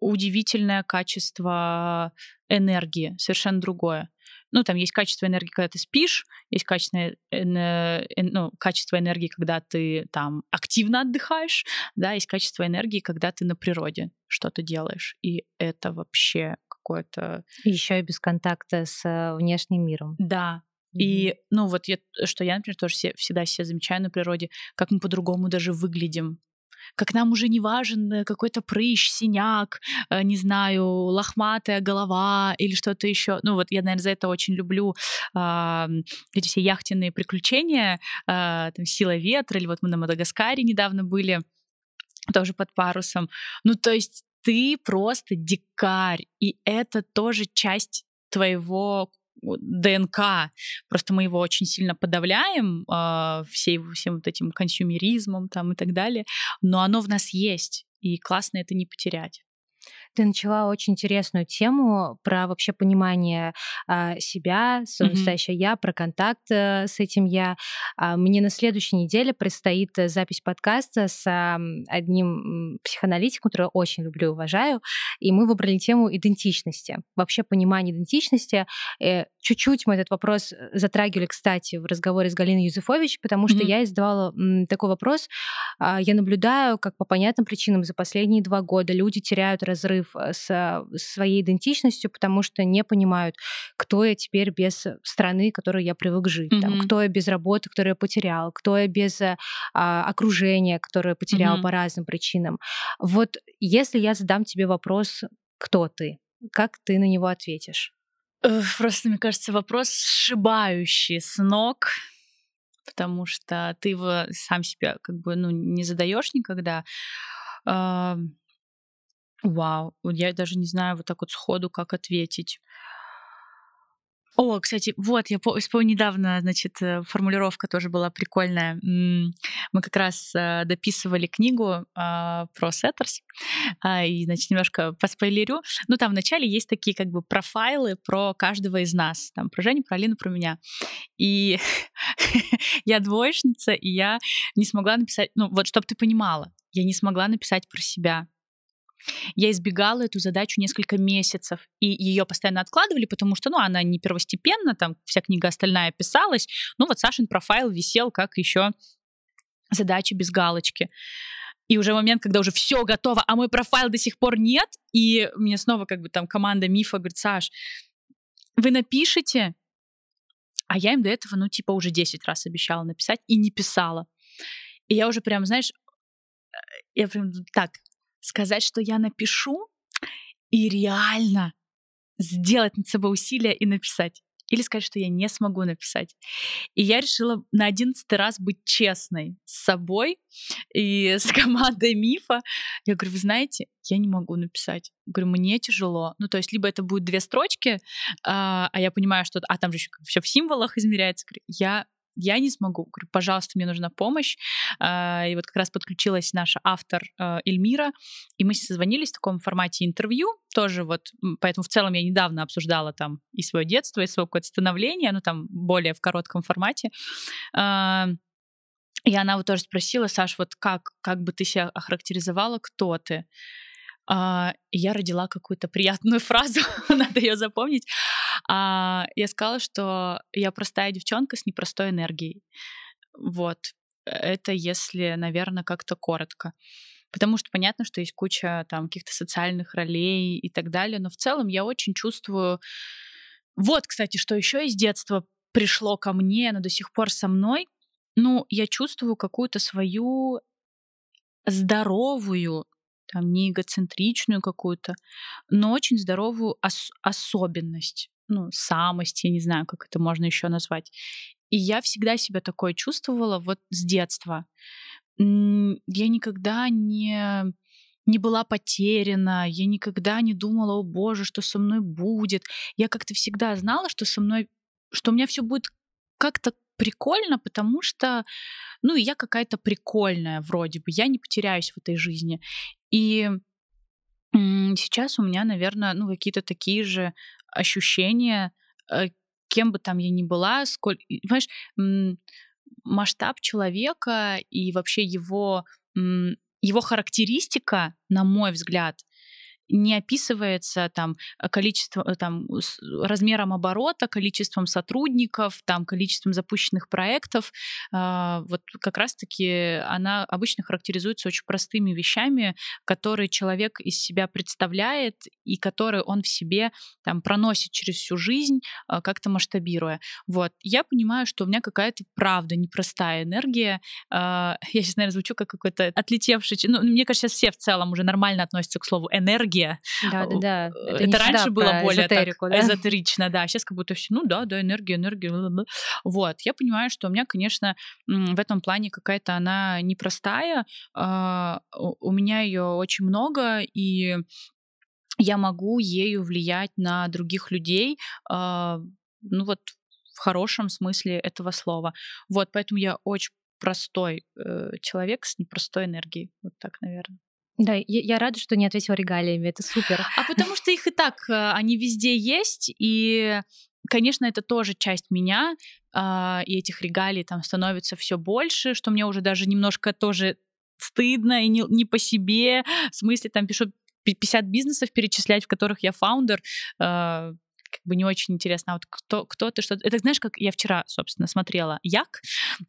Удивительное качество энергии, совершенно другое. Ну, там есть качество энергии, когда ты спишь, есть качество, ну, качество энергии, когда ты там активно отдыхаешь, да, есть качество энергии, когда ты на природе что-то делаешь. И это вообще какое-то... Еще и без контакта с э, внешним миром. Да, и, ну, вот я, что я, например, тоже все, всегда себя замечаю на природе, как мы по-другому даже выглядим. Как нам уже не важен э, какой-то прыщ, синяк, э, не знаю, лохматая голова или что-то еще. Ну, вот я, наверное, за это очень люблю э, эти все яхтенные приключения, э, там, «Сила ветра», или вот мы на Мадагаскаре недавно были, тоже под парусом. Ну, то есть ты просто дикарь, и это тоже часть твоего ДНК. Просто мы его очень сильно подавляем э, всей, всем вот этим консюмеризмом там и так далее, но оно в нас есть, и классно это не потерять. Ты начала очень интересную тему про вообще понимание а, себя, свое mm-hmm. я, про контакт а, с этим я. А, мне на следующей неделе предстоит э, запись подкаста с а, одним психоаналитиком, который очень люблю и уважаю, и мы выбрали тему идентичности. Вообще понимание идентичности. Э, чуть-чуть мы этот вопрос затрагивали, кстати, в разговоре с Галиной Юзефович, потому что mm-hmm. я задавала м, такой вопрос. А, я наблюдаю, как по понятным причинам за последние два года люди теряют разрыв э, с своей идентичностью, потому что не понимают, кто я теперь без страны, которой я привык жить, mm-hmm. там, кто я без работы, которую я потерял, кто я без а, окружения, которое я потерял mm-hmm. по разным причинам. Вот если я задам тебе вопрос, кто ты, как ты на него ответишь? Просто, мне кажется, вопрос сшибающий с ног, потому что ты его сам себя как бы ну, не задаешь никогда. Вау, я даже не знаю вот так вот сходу, как ответить. О, кстати, вот, я вспомнила недавно, значит, э, формулировка тоже была прикольная. Мы как раз э, дописывали книгу а, про сеттерс, а, и, значит, немножко поспойлерю. Ну, там вначале есть такие как бы профайлы про каждого из нас, там, про Женю, про Алину, про меня. И я двоечница, и я не смогла написать, ну, вот, чтобы ты понимала, я не смогла написать про себя. Я избегала эту задачу несколько месяцев, и ее постоянно откладывали, потому что, ну, она не первостепенна, там вся книга остальная писалась, ну, вот Сашин профайл висел как еще задача без галочки. И уже момент, когда уже все готово, а мой профайл до сих пор нет, и мне снова как бы там команда Мифа говорит, Саш, вы напишите, а я им до этого, ну, типа, уже 10 раз обещала написать и не писала. И я уже прям, знаешь, э, я прям так, сказать, что я напишу, и реально сделать над собой усилия и написать. Или сказать, что я не смогу написать. И я решила на одиннадцатый раз быть честной с собой и с командой Мифа. Я говорю, вы знаете, я не могу написать. Я говорю, мне тяжело. Ну, то есть, либо это будет две строчки, а, а я понимаю, что... А там же еще все в символах измеряется. Говорю, я я не смогу. Говорю, пожалуйста, мне нужна помощь. А, и вот как раз подключилась наша автор а, Эльмира, и мы созвонились в таком формате интервью, тоже вот, поэтому в целом я недавно обсуждала там и свое детство, и свое какое-то становление, ну там более в коротком формате. А, и она вот тоже спросила, Саш, вот как, как бы ты себя охарактеризовала, кто ты? Я родила какую-то приятную фразу, надо ее запомнить. Uh, я сказала, что я простая девчонка с непростой энергией. Вот. Это если, наверное, как-то коротко. Потому что понятно, что есть куча там каких-то социальных ролей и так далее, но в целом я очень чувствую... Вот, кстати, что еще из детства пришло ко мне, оно до сих пор со мной. Ну, я чувствую какую-то свою здоровую там, не эгоцентричную какую-то, но очень здоровую ос- особенность, ну, самость, я не знаю, как это можно еще назвать. И я всегда себя такое чувствовала вот с детства. Я никогда не не была потеряна, я никогда не думала, о боже, что со мной будет. Я как-то всегда знала, что со мной, что у меня все будет как-то прикольно, потому что, ну, я какая-то прикольная вроде бы, я не потеряюсь в этой жизни. И сейчас у меня, наверное, ну, какие-то такие же ощущения, э, кем бы там я ни была, сколько, понимаешь, масштаб человека и вообще его, его характеристика, на мой взгляд, не описывается там э, количество, э, там, размером оборота, количеством сотрудников, там, количеством запущенных проектов. А, вот как раз-таки она обычно характеризуется очень простыми вещами, которые человек из себя представляет и которые он в себе там проносит через всю жизнь, а, как-то масштабируя. Вот. Я понимаю, что у меня какая-то правда непростая энергия. А, я сейчас, наверное, звучу как какой-то отлетевший... Ну, мне кажется, сейчас все в целом уже нормально относятся к слову энергия, энергия. Да, да, да. Это, это раньше было более так, да? эзотерично, да. Сейчас как будто все, ну да, да, энергия, энергия. Вот. Я понимаю, что у меня, конечно, в этом плане какая-то она непростая. А, у меня ее очень много, и я могу ею влиять на других людей. А, ну вот в хорошем смысле этого слова. Вот, поэтому я очень простой э, человек с непростой энергией. Вот так, наверное. Да, я, я рада, что не ответила регалиями, это супер. А потому что их и так, э, они везде есть, и Конечно, это тоже часть меня, э, и этих регалий там становится все больше, что мне уже даже немножко тоже стыдно и не, не по себе. В смысле, там пишу 50 бизнесов перечислять, в которых я фаундер. Как бы не очень интересно, а вот кто, кто ты, что Это знаешь, как я вчера, собственно, смотрела Як,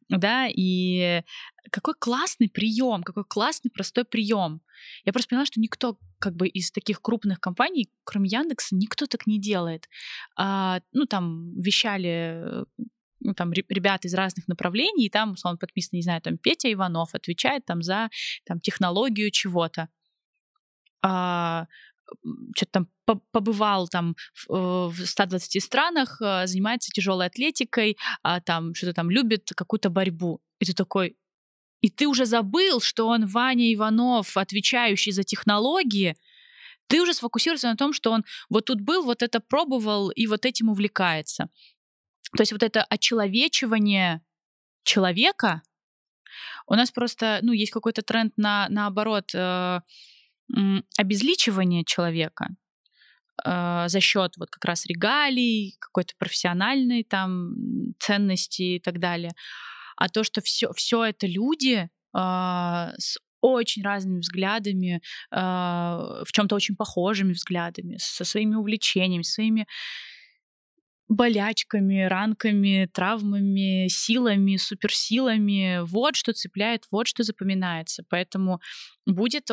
да, и какой классный прием, какой классный простой прием. Я просто поняла, что никто как бы из таких крупных компаний, кроме Яндекса, никто так не делает. А, ну, там вещали ну, там ребята из разных направлений, и там, условно, подписан, не знаю, там Петя Иванов отвечает там за там, технологию чего-то. А, что-то там побывал там в 120 э, странах, э, занимается тяжелой атлетикой, а там что-то там любит какую-то борьбу. И ты такой, и ты уже забыл, что он Ваня Иванов, отвечающий за технологии, ты уже сфокусируешься на том, что он вот тут был, вот это пробовал и вот этим увлекается. То есть вот это очеловечивание человека, у нас просто, ну, есть какой-то тренд на, наоборот, э, обезличивание человека э, за счет вот как раз регалий, какой-то профессиональной там ценности и так далее. А то, что все, все это люди э, с очень разными взглядами, э, в чем-то очень похожими взглядами, со своими увлечениями, своими болячками, ранками, травмами, силами, суперсилами. Вот что цепляет, вот что запоминается. Поэтому будет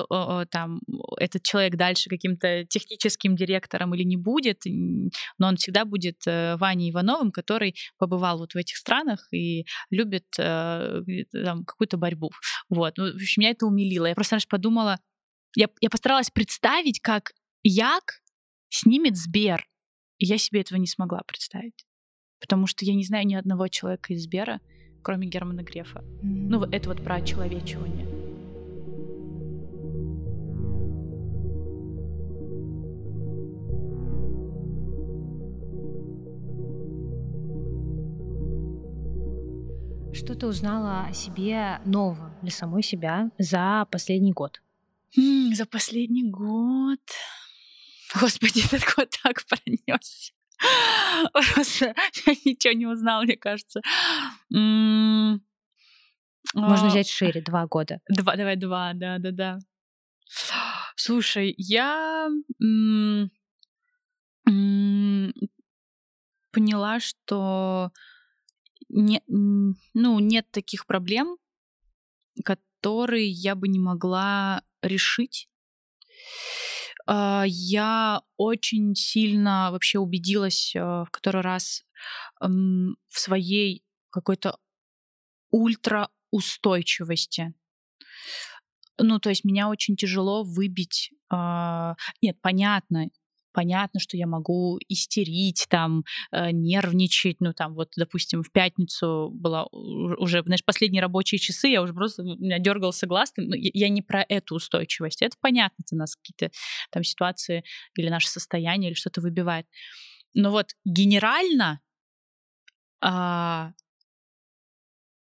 там этот человек дальше каким-то техническим директором или не будет, но он всегда будет э, Ваней Ивановым, который побывал вот в этих странах и любит э, там, какую-то борьбу. Вот. Ну, в общем, меня это умилило. Я просто раньше подумала, я, я постаралась представить, как Як снимет Сбер и я себе этого не смогла представить. Потому что я не знаю ни одного человека из Сбера, кроме Германа Грефа. Ну, это вот про человечивание. Что ты узнала о себе нового для самой себя за последний год? за последний год. Господи, этот год так пронесся. Просто я ничего не узнала, мне кажется. Можно а, взять шире, два года. Два, давай два, да, да, да. Слушай, я поняла, что не, ну, нет таких проблем, которые я бы не могла решить я очень сильно вообще убедилась а, в который раз в своей какой-то ультраустойчивости. Ну, то есть меня очень тяжело выбить. А, нет, понятно, понятно, что я могу истерить, там, э, нервничать, ну, там, вот, допустим, в пятницу была уже, знаешь, последние рабочие часы, я уже просто, у меня дергался глаз, там, ну, я не про эту устойчивость, это понятно, это нас какие-то там ситуации или наше состояние, или что-то выбивает. Но вот генерально а,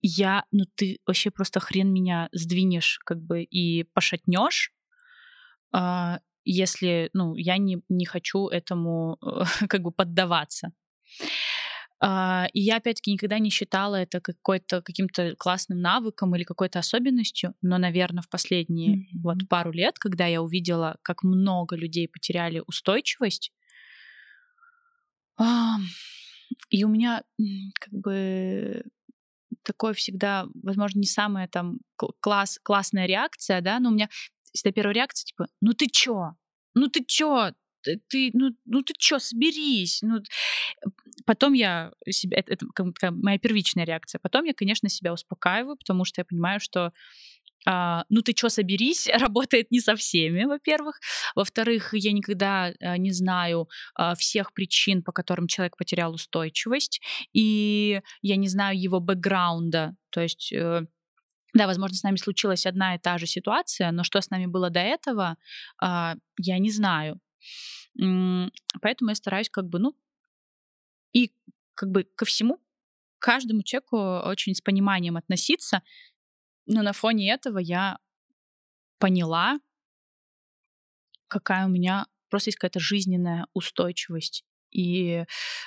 я, ну ты вообще просто хрен меня сдвинешь, как бы, и пошатнешь, а, если ну, я не, не хочу этому как бы поддаваться. Uh, и я, опять-таки, никогда не считала это какой-то, каким-то классным навыком или какой-то особенностью, но, наверное, в последние mm-hmm. вот пару лет, когда я увидела, как много людей потеряли устойчивость, uh, и у меня как бы такое всегда, возможно, не самая там класс, классная реакция, да, но у меня всегда первая реакция, типа, ну ты чё? Ну ты чё? Ты, ну, ну ты чё, соберись. Ну, потом я себя, это, это как, моя первичная реакция. Потом я, конечно, себя успокаиваю, потому что я понимаю, что а, ну ты чё, соберись, работает не со всеми, во-первых. Во-вторых, я никогда а, не знаю а, всех причин, по которым человек потерял устойчивость, и я не знаю его бэкграунда, то есть э, да, возможно, с нами случилась одна и та же ситуация, но что с нами было до этого, а, я не знаю. Поэтому я стараюсь как бы, ну, и как бы ко всему, каждому человеку очень с пониманием относиться. Но на фоне этого я поняла, какая у меня просто есть какая-то жизненная устойчивость и,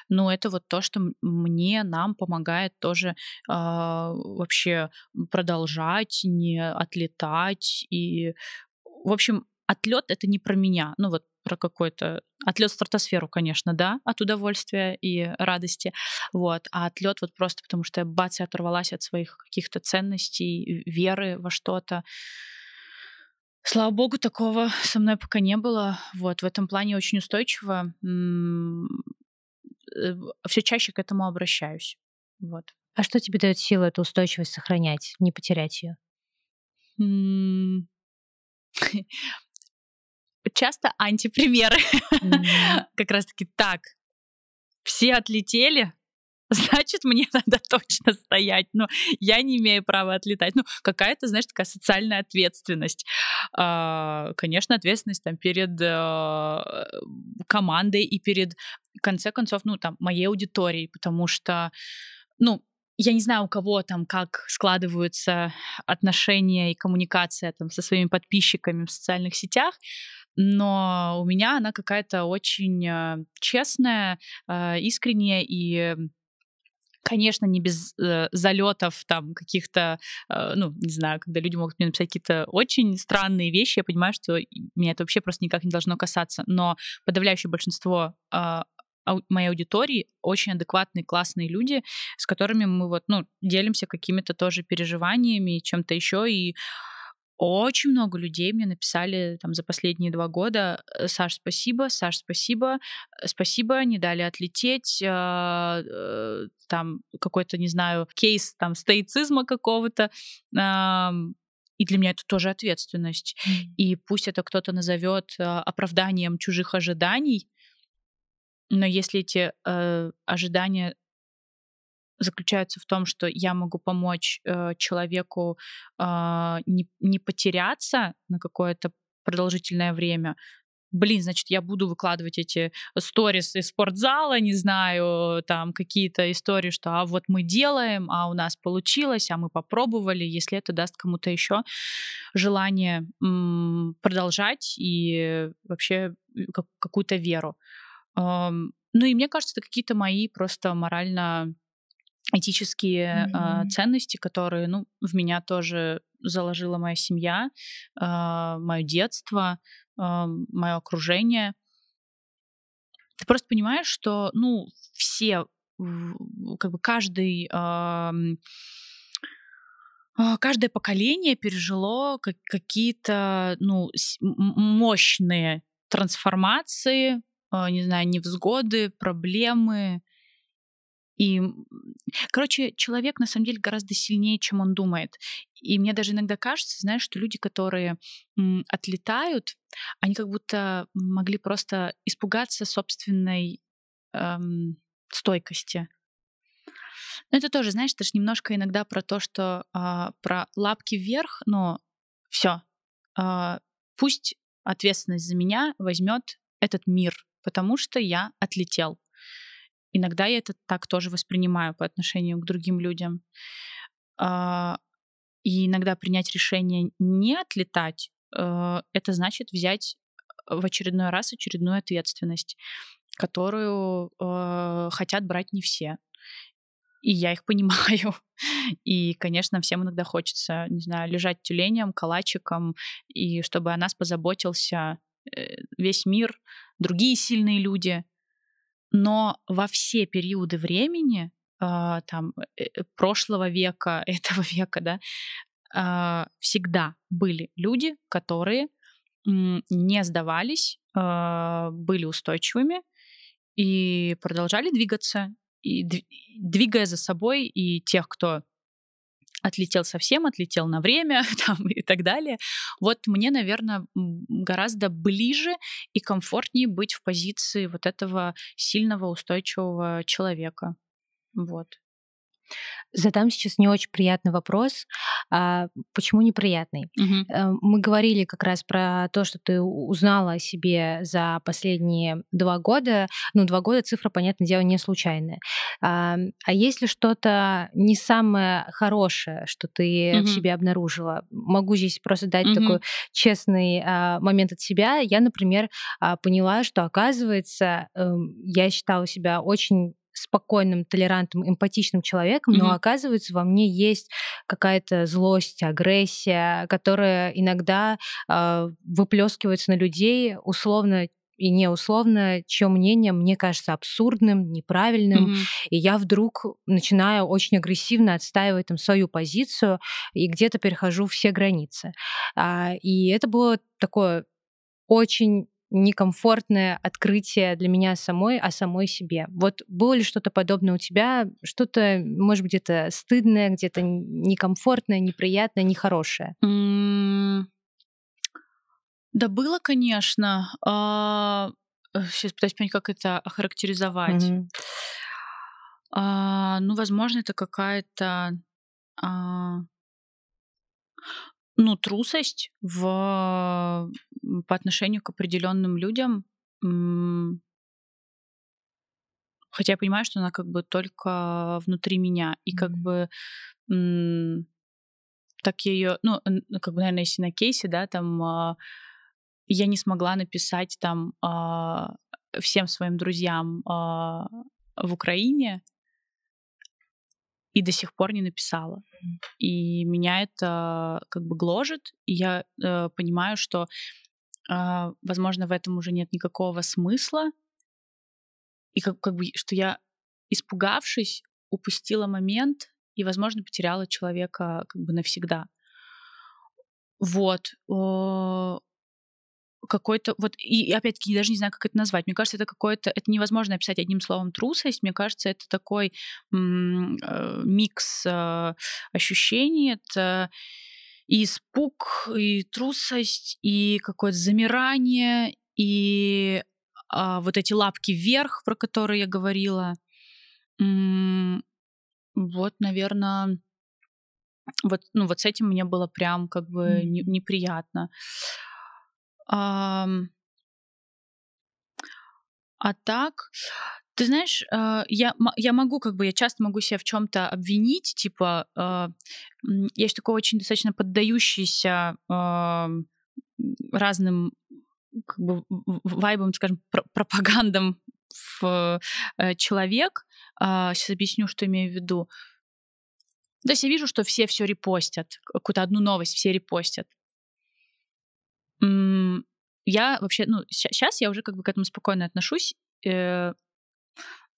ну, это вот то, что мне, нам помогает тоже э, вообще продолжать, не отлетать. И, в общем, отлет это не про меня. Ну, вот про какой-то отлет в стратосферу, конечно, да, от удовольствия и радости, вот, а отлет вот просто потому, что я бац и оторвалась от своих каких-то ценностей, веры во что-то, Слава богу, такого со мной пока не было. Вот, в этом плане очень устойчиво. Э, Все чаще к этому обращаюсь. Вот. А что тебе дает силу эту устойчивость сохранять, не потерять ее? Часто антипримеры. Как раз таки так. Все отлетели, значит, мне надо точно стоять. Но я не имею права отлетать. Ну, какая-то, знаешь, такая социальная ответственность. А, конечно, ответственность там перед а, командой и перед, в конце концов, ну, там, моей аудиторией, потому что, ну, я не знаю, у кого там как складываются отношения и коммуникация там со своими подписчиками в социальных сетях, но у меня она какая-то очень э, честная, искренняя и Конечно, не без э, залетов там каких-то, э, ну, не знаю, когда люди могут мне написать какие-то очень странные вещи, я понимаю, что меня это вообще просто никак не должно касаться. Но подавляющее большинство э, моей аудитории очень адекватные, классные люди, с которыми мы вот, ну, делимся какими-то тоже переживаниями, чем-то еще, и очень много людей мне написали там за последние два года, «Э, Саш, спасибо, Саш, спасибо, э, спасибо, не дали отлететь, а, э, там какой-то, не знаю, кейс там стоицизма какого-то, и для меня это тоже ответственность. Mm. И пусть это кто-то назовет а, оправданием чужих ожиданий, но если эти э, ожидания заключаются в том, что я могу помочь э, человеку э, не, не потеряться на какое-то продолжительное время, блин, значит, я буду выкладывать эти сторис из спортзала, не знаю, там какие-то истории, что а вот мы делаем, а у нас получилось, а мы попробовали, если это даст кому-то еще желание м- продолжать и вообще э, как- какую-то веру. Эм, ну и мне кажется, это какие-то мои просто морально этические mm-hmm. э, ценности, которые, ну, в меня тоже заложила моя семья, э, мое детство, э, мое окружение. Ты просто понимаешь, что, ну, все, как бы каждый э, каждое поколение пережило какие-то ну, мощные трансформации, не знаю, невзгоды, проблемы, и, короче, человек на самом деле гораздо сильнее, чем он думает. И мне даже иногда кажется, знаешь, что люди, которые м, отлетают, они как будто могли просто испугаться собственной эм, стойкости. Но это тоже, знаешь, это же немножко иногда про то, что э, про лапки вверх, но все, э, пусть ответственность за меня возьмет этот мир, потому что я отлетел. Иногда я это так тоже воспринимаю по отношению к другим людям. А, и иногда принять решение не отлетать, э, это значит взять в очередной раз очередную ответственность, которую э, хотят брать не все. И я их понимаю. И, конечно, всем иногда хочется, не знаю, лежать тюленем, калачиком, и чтобы о нас позаботился э, весь мир, другие сильные люди но во все периоды времени э, там э, э прошлого века, этого века, да, э, всегда были люди, которые не сдавались, э, были устойчивыми и продолжали двигаться, и двигая за собой и тех, кто отлетел совсем, отлетел на время там, и так далее. Вот мне, наверное, гораздо ближе и комфортнее быть в позиции вот этого сильного, устойчивого человека. Вот. Задам сейчас не очень приятный вопрос. А почему неприятный? Угу. Мы говорили как раз про то, что ты узнала о себе за последние два года. Ну, два года цифра, понятное дело, не случайная. А, а если что-то не самое хорошее, что ты угу. в себе обнаружила? Могу здесь просто дать угу. такой честный а, момент от себя. Я, например, а, поняла, что, оказывается, а, я считала себя очень спокойным, толерантным, эмпатичным человеком, mm-hmm. но оказывается во мне есть какая-то злость, агрессия, которая иногда э, выплескивается на людей условно и не условно, чье мнение мне кажется абсурдным, неправильным, mm-hmm. и я вдруг начинаю очень агрессивно отстаивать там свою позицию и где-то перехожу все границы. А, и это было такое очень некомфортное открытие для меня самой о самой себе. Вот было ли что-то подобное у тебя? Что-то, может быть, где-то стыдное, где-то некомфортное, неприятное, нехорошее? Mm. Да было, конечно. А, сейчас пытаюсь понять, как это охарактеризовать. Mm-hmm. А, ну, возможно, это какая-то а, ну, трусость в, по отношению к определенным людям. Хотя я понимаю, что она как бы только внутри меня. И как бы так я ее, ну, как бы, наверное, если на кейсе, да, там а, я не смогла написать там а, всем своим друзьям а, в Украине, и до сих пор не написала. И меня это как бы гложет, и я э, понимаю, что, э, возможно, в этом уже нет никакого смысла, и как, как бы, что я, испугавшись, упустила момент и, возможно, потеряла человека как бы навсегда. Вот какой-то вот и опять-таки даже не знаю, как это назвать. Мне кажется, это какое-то это невозможно описать одним словом трусость. Мне кажется, это такой м- э, микс э, ощущений. Это и испуг, и трусость, и какое-то замирание, и э, вот эти лапки вверх, про которые я говорила. М- вот, наверное, вот, ну, вот с этим мне было прям как бы mm-hmm. не, неприятно. А, а так, ты знаешь, а, я, я могу, как бы, я часто могу себя в чем-то обвинить, типа, а, я еще такой очень достаточно поддающийся разным как бы вайбам, скажем, пропагандам в э, человек. Сейчас объясню, что имею в виду. То есть я вижу, что все все репостят, какую-то одну новость все репостят. Я вообще, ну, сейчас я уже как бы к этому спокойно отношусь. Э,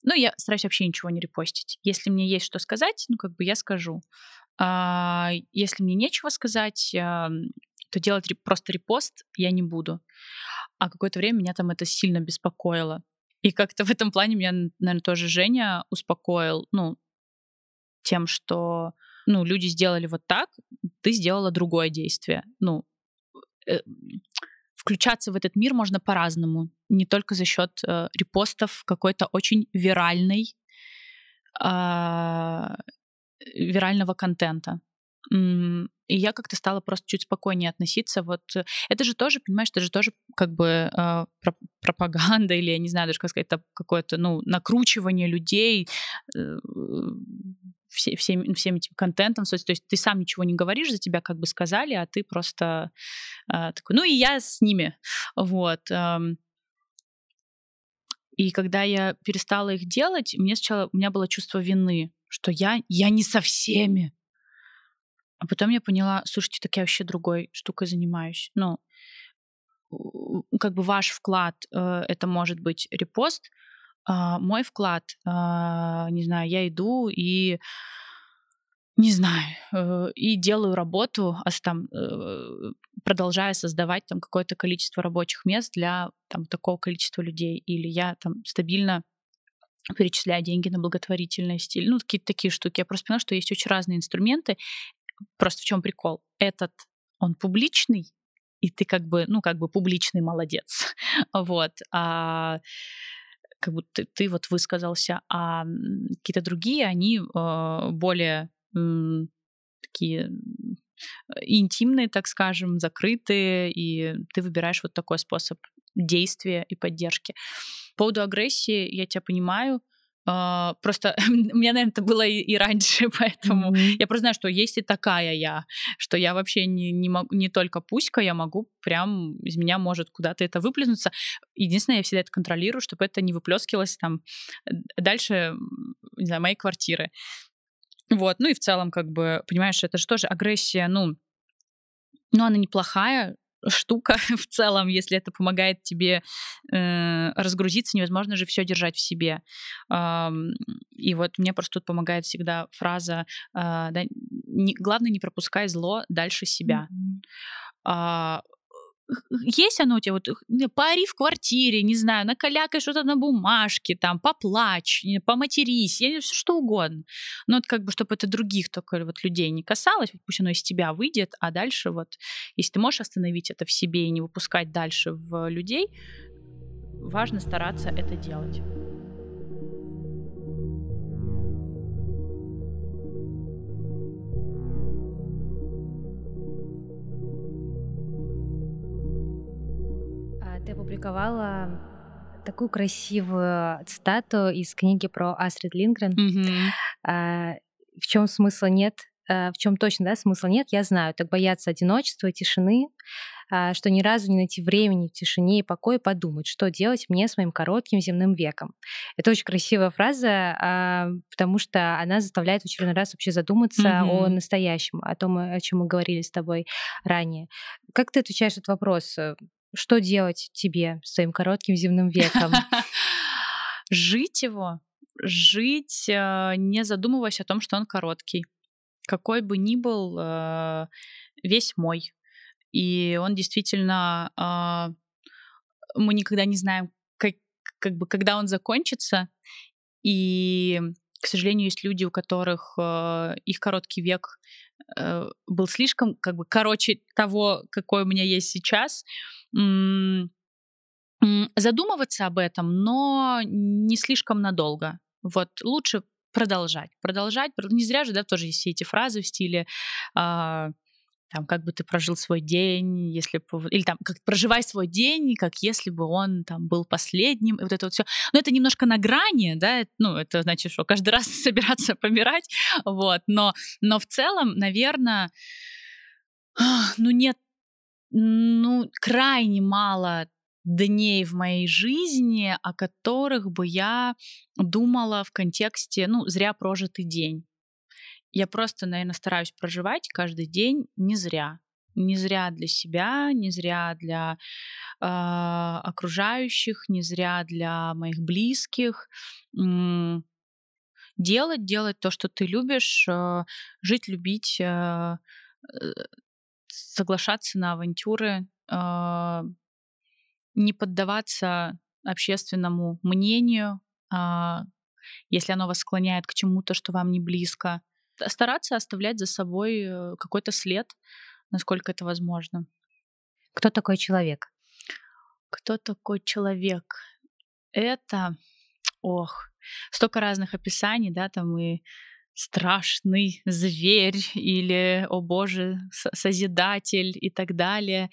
ну, я стараюсь вообще ничего не репостить. Если мне есть что сказать, ну, как бы я скажу. А если мне нечего сказать, то делать просто репост я не буду. А какое-то время меня там это сильно беспокоило. И как-то в этом плане меня, наверное, тоже Женя успокоил, ну, тем, что, ну, люди сделали вот так, ты сделала другое действие. Ну, Э, включаться в этот мир можно по-разному, не только за счет э, репостов какой-то очень виральной, э, вирального контента. И я как-то стала просто чуть спокойнее относиться. Вот э, это же тоже, понимаешь, это же тоже как бы э, пропаганда или я не знаю даже как сказать, это какое-то ну накручивание людей. Э, все, всем, всем этим контентом. То есть ты сам ничего не говоришь, за тебя как бы сказали, а ты просто э, такой, ну и я с ними. Вот. Э, и когда я перестала их делать, мне сначала у меня было чувство вины, что я, я не со всеми. А потом я поняла, слушайте, так я вообще другой штукой занимаюсь. Ну, как бы ваш вклад, э, это может быть репост, а, мой вклад, а, не знаю, я иду и не знаю, э, и делаю работу, а там э, продолжая создавать там какое-то количество рабочих мест для там такого количества людей, или я там стабильно перечисляю деньги на благотворительность, или ну какие-то такие штуки. Я просто поняла, что есть очень разные инструменты. Просто в чем прикол? Этот он публичный, и ты как бы, ну, как бы публичный молодец. вот. А как будто ты, вот высказался, а какие-то другие, они э, более э, такие интимные, так скажем, закрытые, и ты выбираешь вот такой способ действия и поддержки. По поводу агрессии я тебя понимаю, просто у меня, наверное, это было и, и раньше, поэтому mm-hmm. я просто знаю, что есть и такая я, что я вообще не, не, могу, не только пуська, я могу прям, из меня может куда-то это выплеснуться. Единственное, я всегда это контролирую, чтобы это не выплескивалось там дальше, не знаю, моей квартиры. Вот, ну и в целом, как бы, понимаешь, это же тоже агрессия, ну, ну, она неплохая, штука в целом, если это помогает тебе э, разгрузиться, невозможно же все держать в себе. Э, и вот мне просто тут помогает всегда фраза, э, да, не, главное не пропускай зло дальше себя. Mm-hmm есть оно у тебя, вот пари в квартире, не знаю, накалякай что-то на бумажке, там, поплачь, поматерись, я, все что угодно. Но вот как бы, чтобы это других только вот людей не касалось, пусть оно из тебя выйдет, а дальше вот, если ты можешь остановить это в себе и не выпускать дальше в людей, важно стараться это делать. Опубликовала такую красивую цитату из книги про Астрид Лингрен. Мгм. В чем смысла нет, а, в чем точно да, смысла нет, я знаю. Так бояться одиночества, тишины, а, что ни разу не найти времени в тишине и покое подумать, что делать мне с моим коротким земным веком. Это очень красивая фраза, а, потому что она заставляет в очередной раз вообще задуматься о Мгм. настоящем, о том, о чем мы говорили с тобой ранее. Как ты отвечаешь на этот вопрос? Э, Что делать тебе с твоим коротким земным веком? Жить его, жить, а, не задумываясь о том, что он короткий. Какой бы ни был, а, весь мой. И он действительно, а, мы никогда не знаем, как, как бы, когда он закончится. И, к сожалению, есть люди, у которых а, их короткий век э, был слишком, как бы, короче того, какой у меня есть сейчас. Задумываться об этом, но не слишком надолго. Вот лучше продолжать, продолжать. прод- Не зря же, да, тоже есть все эти фразы в стиле а, там, как бы ты прожил свой день, если бы... Или там, как проживай свой день, как если бы он там был последним, и вот это вот все. Но это немножко на грани, да, ну, это значит, что каждый раз собираться помирать, вот, но, но в целом, наверное, ну, нет, ну, крайне мало дней в моей жизни, о которых бы я думала в контексте, ну, зря прожитый день. Я просто, наверное, стараюсь проживать каждый день не зря. Не зря для себя, не зря для э, окружающих, не зря для моих близких. М, Делать, делать то, что ты любишь, э, жить, любить, э, э, соглашаться на авантюры, э, не поддаваться общественному мнению, а, если оно вас склоняет к чему-то, что вам не близко. Стараться оставлять за собой э, какой-то след, насколько это возможно. Кто такой человек? Кто такой человек? Это, ох, столько разных описаний, да, там и страшный зверь или, о боже, со- созидатель и так далее.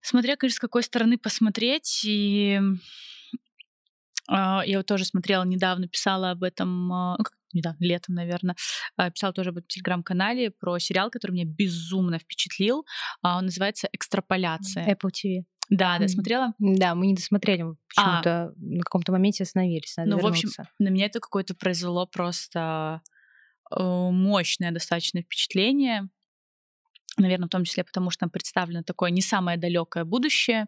Смотря, конечно, с какой стороны посмотреть. И а, я вот тоже смотрела недавно, писала об этом, а, ну, недавно, летом, наверное, писала тоже в телеграм-канале про сериал, который меня безумно впечатлил. А, Он называется «Экстраполяция». Apple TV. Да, да, смотрела? Да, мы не досмотрели, почему-то на каком-то моменте остановились, надо Ну, в общем, вернуться. на меня это какое-то произвело просто э, мощное достаточно впечатление. Наверное, в том числе потому, что там представлено такое не самое далекое будущее,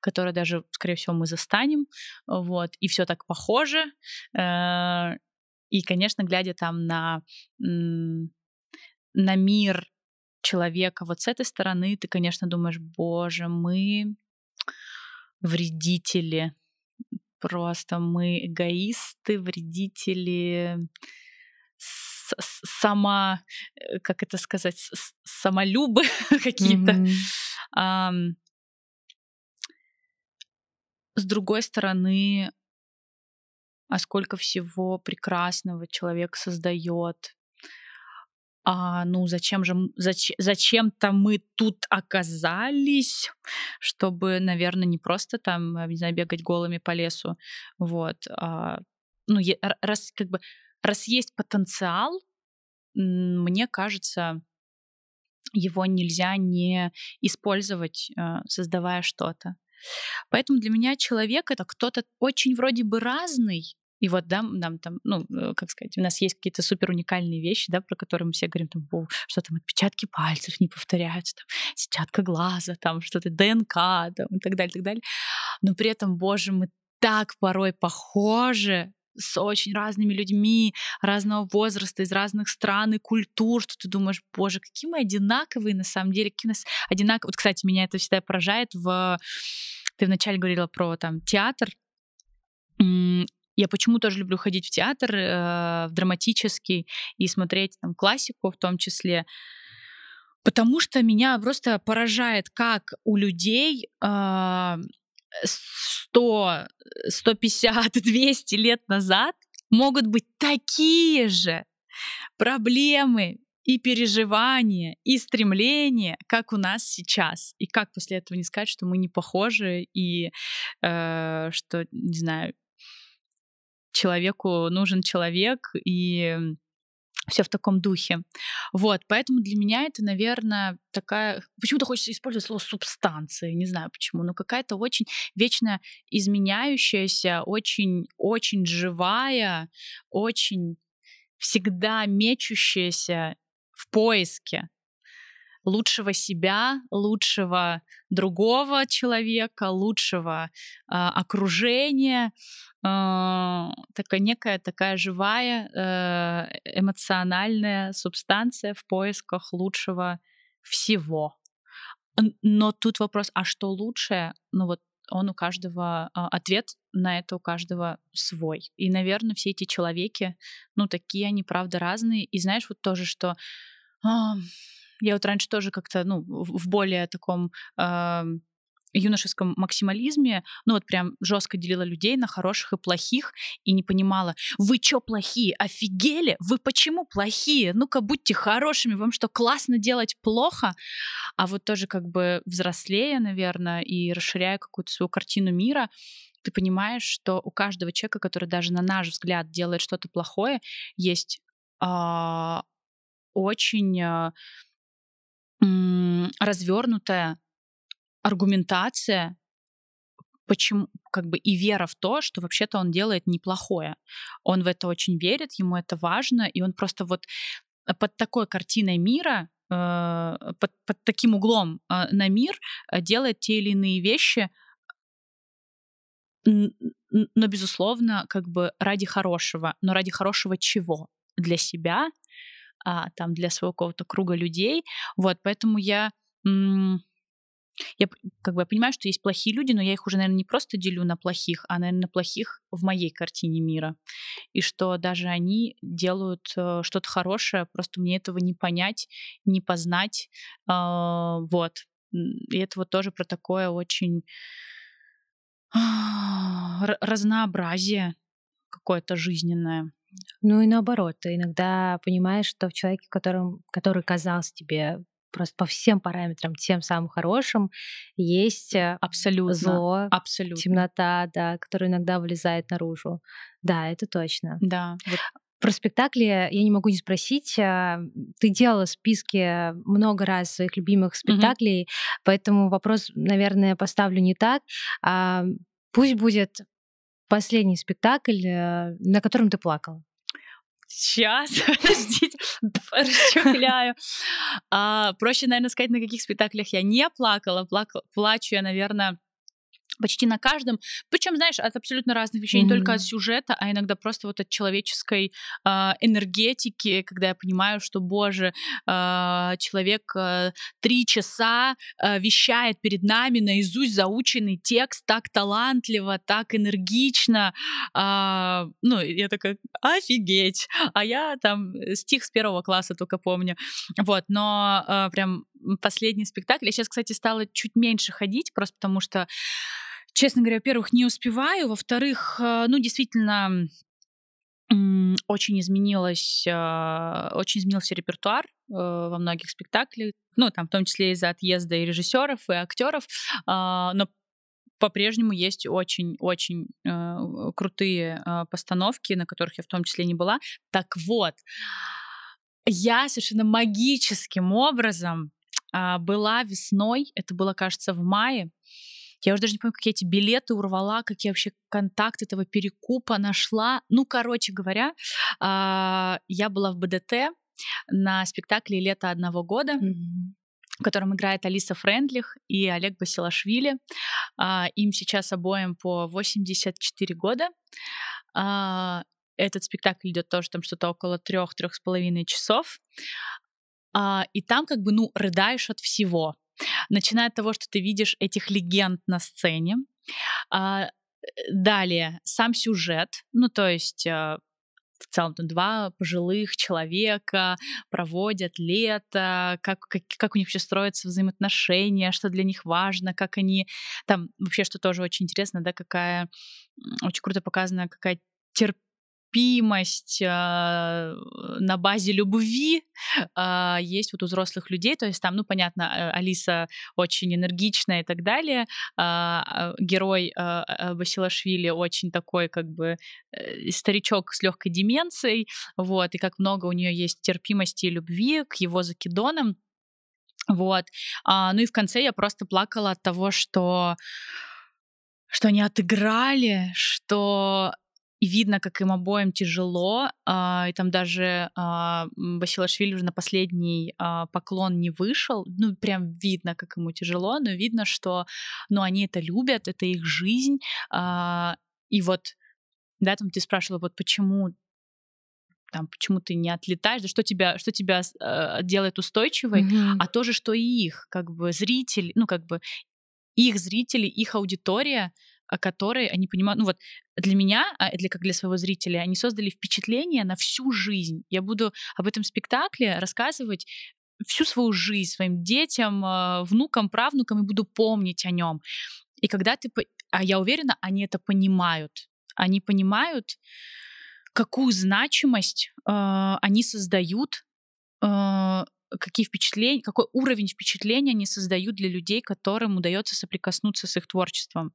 которое даже, скорее всего, мы застанем. Вот, и все так похоже. Э, И, конечно, глядя там на, на мир человека вот с этой стороны, ты, конечно, думаешь, боже, мы вредители. Просто мы эгоисты, вредители, сама, э, как это сказать, самолюбы какие-то. Мгм. Ам, С другой стороны, а сколько всего прекрасного человек создает. А, ну, зачем же м- зач- зачем-то мы тут оказались, чтобы, наверное, не просто там, э, не знаю, бегать голыми по лесу, вот. а, ну, раз как бы раз есть потенциал, мне кажется, его нельзя не использовать, э, создавая что-то. Поэтому для меня человек это кто-то очень вроде бы разный. И вот, да, нам там, ну, э, как сказать, у нас есть какие-то супер уникальные вещи, да, про которые мы все говорим, там, «О, что там отпечатки пальцев не повторяются, там, сетчатка глаза, там, что-то ДНК, там, и так далее, и так далее. Но при этом, боже, мы так порой похожи с очень разными людьми разного возраста, из разных стран и культур, что ты думаешь, боже, какие мы одинаковые на самом деле, какие у нас одинаковые. Вот, кстати, меня это всегда поражает в... Ты вначале говорила про там театр. Я почему тоже люблю ходить в театр, э, в драматический, и смотреть там классику в том числе, потому что меня просто поражает, как у людей а, 100, 150, 200 лет назад могут быть такие же проблемы и переживания, и стремления, как у нас сейчас. И как после этого не сказать, что мы не похожи, и э, что, не знаю, человеку нужен человек, и все в таком духе. Вот, поэтому для меня это, наверное, такая... Почему-то хочется использовать слово субстанция, не знаю почему, но какая-то очень вечно изменяющаяся, очень-очень живая, очень всегда мечущаяся в поиске лучшего себя, лучшего другого человека, лучшего э, окружения, э, такая некая такая живая э, эмоциональная субстанция в поисках лучшего всего. Но тут вопрос, а что лучшее? Ну вот он у каждого э, ответ на это у каждого свой. И, наверное, все эти человеки, ну такие они правда разные. И знаешь вот тоже, что я вот раньше тоже как-то, ну, в более таком э, юношеском максимализме, ну вот прям жестко делила людей на хороших и плохих и не понимала, вы чё плохие, офигели? Вы почему плохие? Ну-ка будьте хорошими, вам что, классно делать плохо? А вот тоже как бы взрослея, наверное, и расширяя какую-то свою картину мира, ты понимаешь, что у каждого человека, который даже на наш взгляд делает что-то плохое, есть э, очень э, развернутая аргументация, почему, как бы и вера в то, что вообще-то он делает неплохое. Он в это очень верит, ему это важно, и он просто вот под такой картиной мира, э, под, под таким углом э, на мир э, делает те или иные вещи, но, безусловно, как бы ради хорошего. Но ради хорошего чего? Для себя, а, там для своего какого-то круга людей. Вот, поэтому я я как бы я понимаю, что есть плохие люди, но я их уже, наверное, не просто делю на плохих, а, наверное, на плохих в моей картине мира. И что даже они делают э, что-то хорошее, просто мне этого не понять, не познать. Э, вот. И это вот тоже про такое очень разнообразие какое-то жизненное. Ну и наоборот, ты иногда понимаешь, что в человеке, которым, который казался тебе просто по всем параметрам тем самым хорошим, есть э, абсолютно зло, абсолютно темнота, да, которая иногда вылезает наружу. Да, это точно. Да. Вот. Про спектакли я не могу не спросить. А, ты делала списки много раз своих любимых спектаклей, mm поэтому вопрос, наверное, поставлю не так. А, пусть будет последний спектакль, э, на котором ты плакала? Сейчас, подождите, расчехляю. А, проще, наверное, сказать, на каких спектаклях я не плакала. Плакала плачу я, наверное, почти на каждом. Причем, знаешь, от абсолютно разных вещей, mm-hmm. не только от сюжета, а иногда просто вот от человеческой э, энергетики, когда я понимаю, что, боже, э, человек э, три часа э, вещает перед нами наизусть заученный текст так талантливо, так энергично. Э, ну, я такая, офигеть! А я там стих с первого класса только помню. Вот, но э, прям последний спектакль. Я сейчас, кстати, стала чуть меньше ходить, просто потому что честно говоря, во-первых, не успеваю, во-вторых, э, ну, действительно, очень изменилось, э, очень изменился репертуар э, во многих спектаклях, ну, там, в том числе из-за отъезда и режиссеров, и актеров, а, но по-прежнему есть очень-очень крутые постановки, на которых я в том числе не была. Так вот, я совершенно магическим образом а, была весной, это было, кажется, в мае, я уже даже не помню, как я эти билеты урвала, как я вообще контакт этого перекупа нашла. Ну, короче говоря, а, я была в БДТ на спектакле «Лето одного года», mm-hmm в котором играет Алиса Френдлих и Олег Басилашвили. А, им сейчас обоим по 84 года. А, этот спектакль идет тоже там что-то около трех-трех с половиной часов. И там как бы, ну, рыдаешь от всего. Начиная от того, что ты видишь этих легенд на сцене. А, далее, сам сюжет, ну то есть а, в целом там два пожилых человека проводят лето, как, как, как у них вообще строятся взаимоотношения, что для них важно, как они там вообще, что тоже очень интересно, да, какая очень круто показана, какая терпимость терпимость э, на базе любви э, есть вот у взрослых людей. То есть там, ну, понятно, э, Алиса очень энергичная и так далее. Э, герой э, Басилашвили очень такой, как бы, э, старичок с легкой деменцией. Вот, и как много у нее есть терпимости и любви к его закидонам. Вот. А, ну и в конце я просто плакала от того, что что они отыграли, что и видно, как им обоим тяжело, а, и там даже а, Басилашвили уже на последний а, поклон не вышел, ну прям видно, как ему тяжело, но видно, что, ну они это любят, это их жизнь, и вот, да, там ты спрашивала, вот почему там, почему ты не отлетаешь, да что тебя, что тебя э, делает устойчивой, mm-hmm. а тоже, что и их, как бы зритель, ну как бы их зрители, их аудитория, о которой они понимают, ну вот для меня, а, для как для своего зрителя, они создали впечатление на всю жизнь. Я буду об этом спектакле рассказывать всю свою жизнь своим детям, а, внукам, правнукам и буду помнить о нем. И когда ты, а я уверена, они это понимают. Они понимают, какую значимость э, они создают, э, какие впечатления, какой уровень впечатления они создают для людей, которым удается соприкоснуться с их творчеством.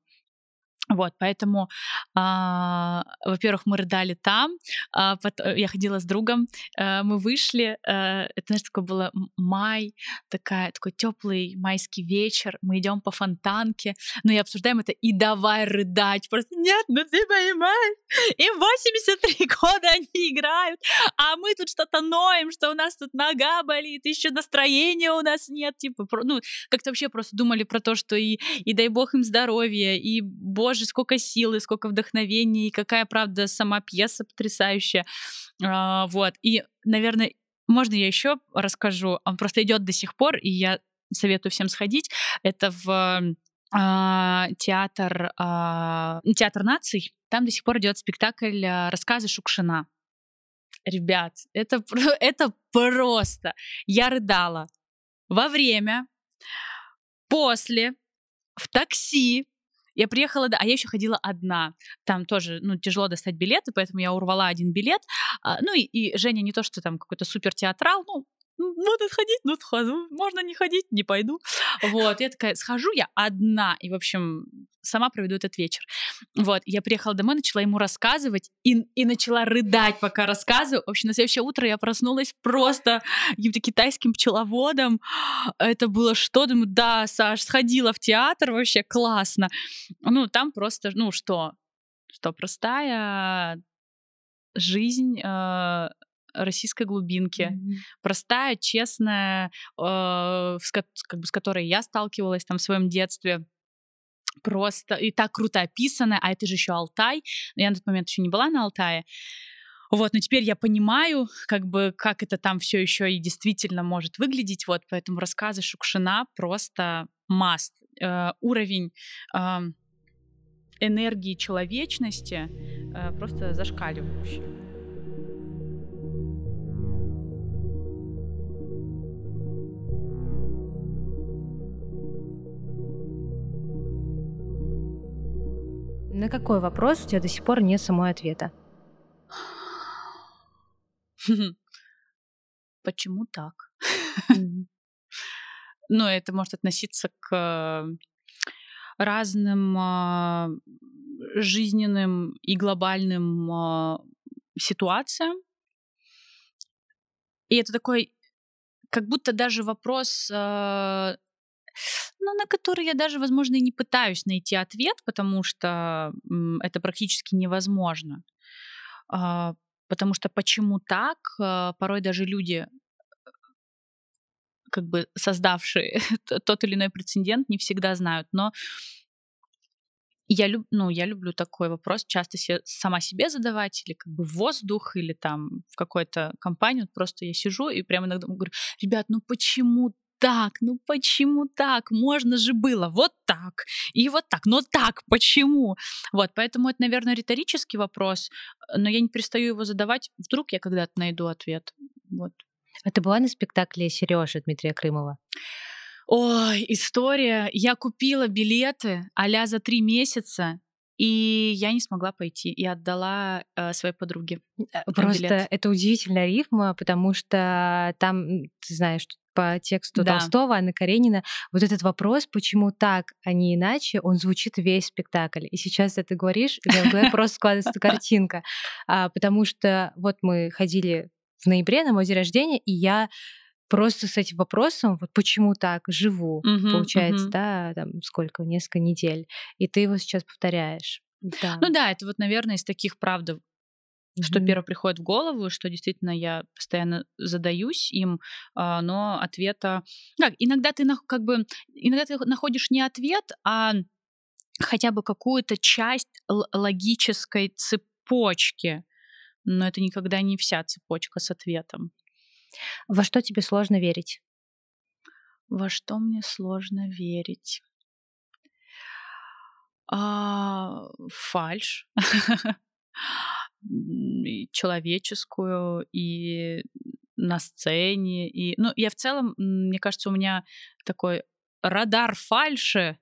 Вот, поэтому, а, во-первых, мы рыдали там, а, потом, я ходила с другом, а, мы вышли, а, это, знаешь, такое было май, такая, такой теплый майский вечер, мы идем по фонтанке, ну и обсуждаем это, и давай рыдать, просто нет, ну ты понимаешь, им 83 года они играют, а мы тут что-то ноем, что у нас тут нога болит, еще настроения у нас нет, типа, ну, как-то вообще просто думали про то, что и, и дай бог им здоровья, и боже, боже, сколько силы, сколько вдохновения, и какая, правда, сама пьеса потрясающая. А, вот. И, наверное, можно я еще расскажу? Он просто идет до сих пор, и я советую всем сходить. Это в а, театр, а, театр наций. Там до сих пор идет спектакль а, рассказы Шукшина. Ребят, это, это просто. Я рыдала во время, после, в такси, я приехала, а я еще ходила одна. Там тоже, ну, тяжело достать билеты, поэтому я урвала один билет. А, ну и, и Женя не то, что там какой-то супер театрал, ну, надо ходить, ну схожу, можно не ходить, не пойду. Вот, я такая, схожу я одна, и, в общем, сама проведу этот вечер. Вот, я приехала домой, начала ему рассказывать и, и начала рыдать, пока рассказываю. В общем, на следующее утро я проснулась просто каким-то китайским пчеловодом. Это было что? Думаю, да, Саш, сходила в театр, вообще классно. Ну, там просто, ну, что? Что, простая жизнь э, российской глубинки. Mm-hmm. Простая, честная, э, с, как бы, с которой я сталкивалась там в своем детстве просто и так круто описанная, а это же еще Алтай. Я на тот момент еще не была на Алтае. Вот, но теперь я понимаю, как бы, как это там все еще и действительно может выглядеть. Вот, поэтому рассказы Шукшина просто маст. Э, уровень э, энергии человечности э, просто зашкаливающий. На какой вопрос у тебя до сих пор нет самой ответа? Почему так? Ну, это может относиться к разным а, жизненным и глобальным а, ситуациям. И это такой, как будто даже вопрос ну, на который я даже, возможно, и не пытаюсь найти ответ, потому что это практически невозможно. А, потому что почему так, а, порой даже люди, как бы создавшие тот или иной прецедент, не всегда знают. Но я, люб, ну, я люблю такой вопрос часто се, сама себе задавать, или как бы в воздух, или там в какой-то компании. Вот просто я сижу и прямо иногда говорю, ребят, ну почему так? Ну почему так? Можно же было вот так и вот так. Но так почему? Вот, поэтому это, наверное, риторический вопрос, но я не перестаю его задавать. Вдруг я когда-то найду ответ. Вот. А ты была на спектакле Сережи Дмитрия Крымова? Ой, история. Я купила билеты а за три месяца, И я не смогла пойти и отдала э, своей подруге. Э, просто билет. это удивительная рифма, потому что там, ты знаешь, по тексту да. Толстого, Анны Каренина, вот этот вопрос, почему так, а не иначе, он звучит весь спектакль. И сейчас ты говоришь, и в голове просто складывается картинка. А, потому что вот мы ходили в ноябре на мой день рождения, и я просто с этим вопросом, вот почему так живу, угу, получается, угу. да, там сколько, несколько недель, и ты его сейчас повторяешь. Да. Ну да, это вот, наверное, из таких, правда, mm-hmm. что первое приходит в голову, что действительно я постоянно задаюсь им, а, но ответа... Как, иногда ты как бы... Иногда ты находишь не ответ, а хотя бы какую-то часть логической цепочки, но это никогда не вся цепочка с ответом. Во что тебе сложно верить? Во что мне сложно верить? А, фальш человеческую и на сцене и ну я в целом мне кажется у меня такой радар фальши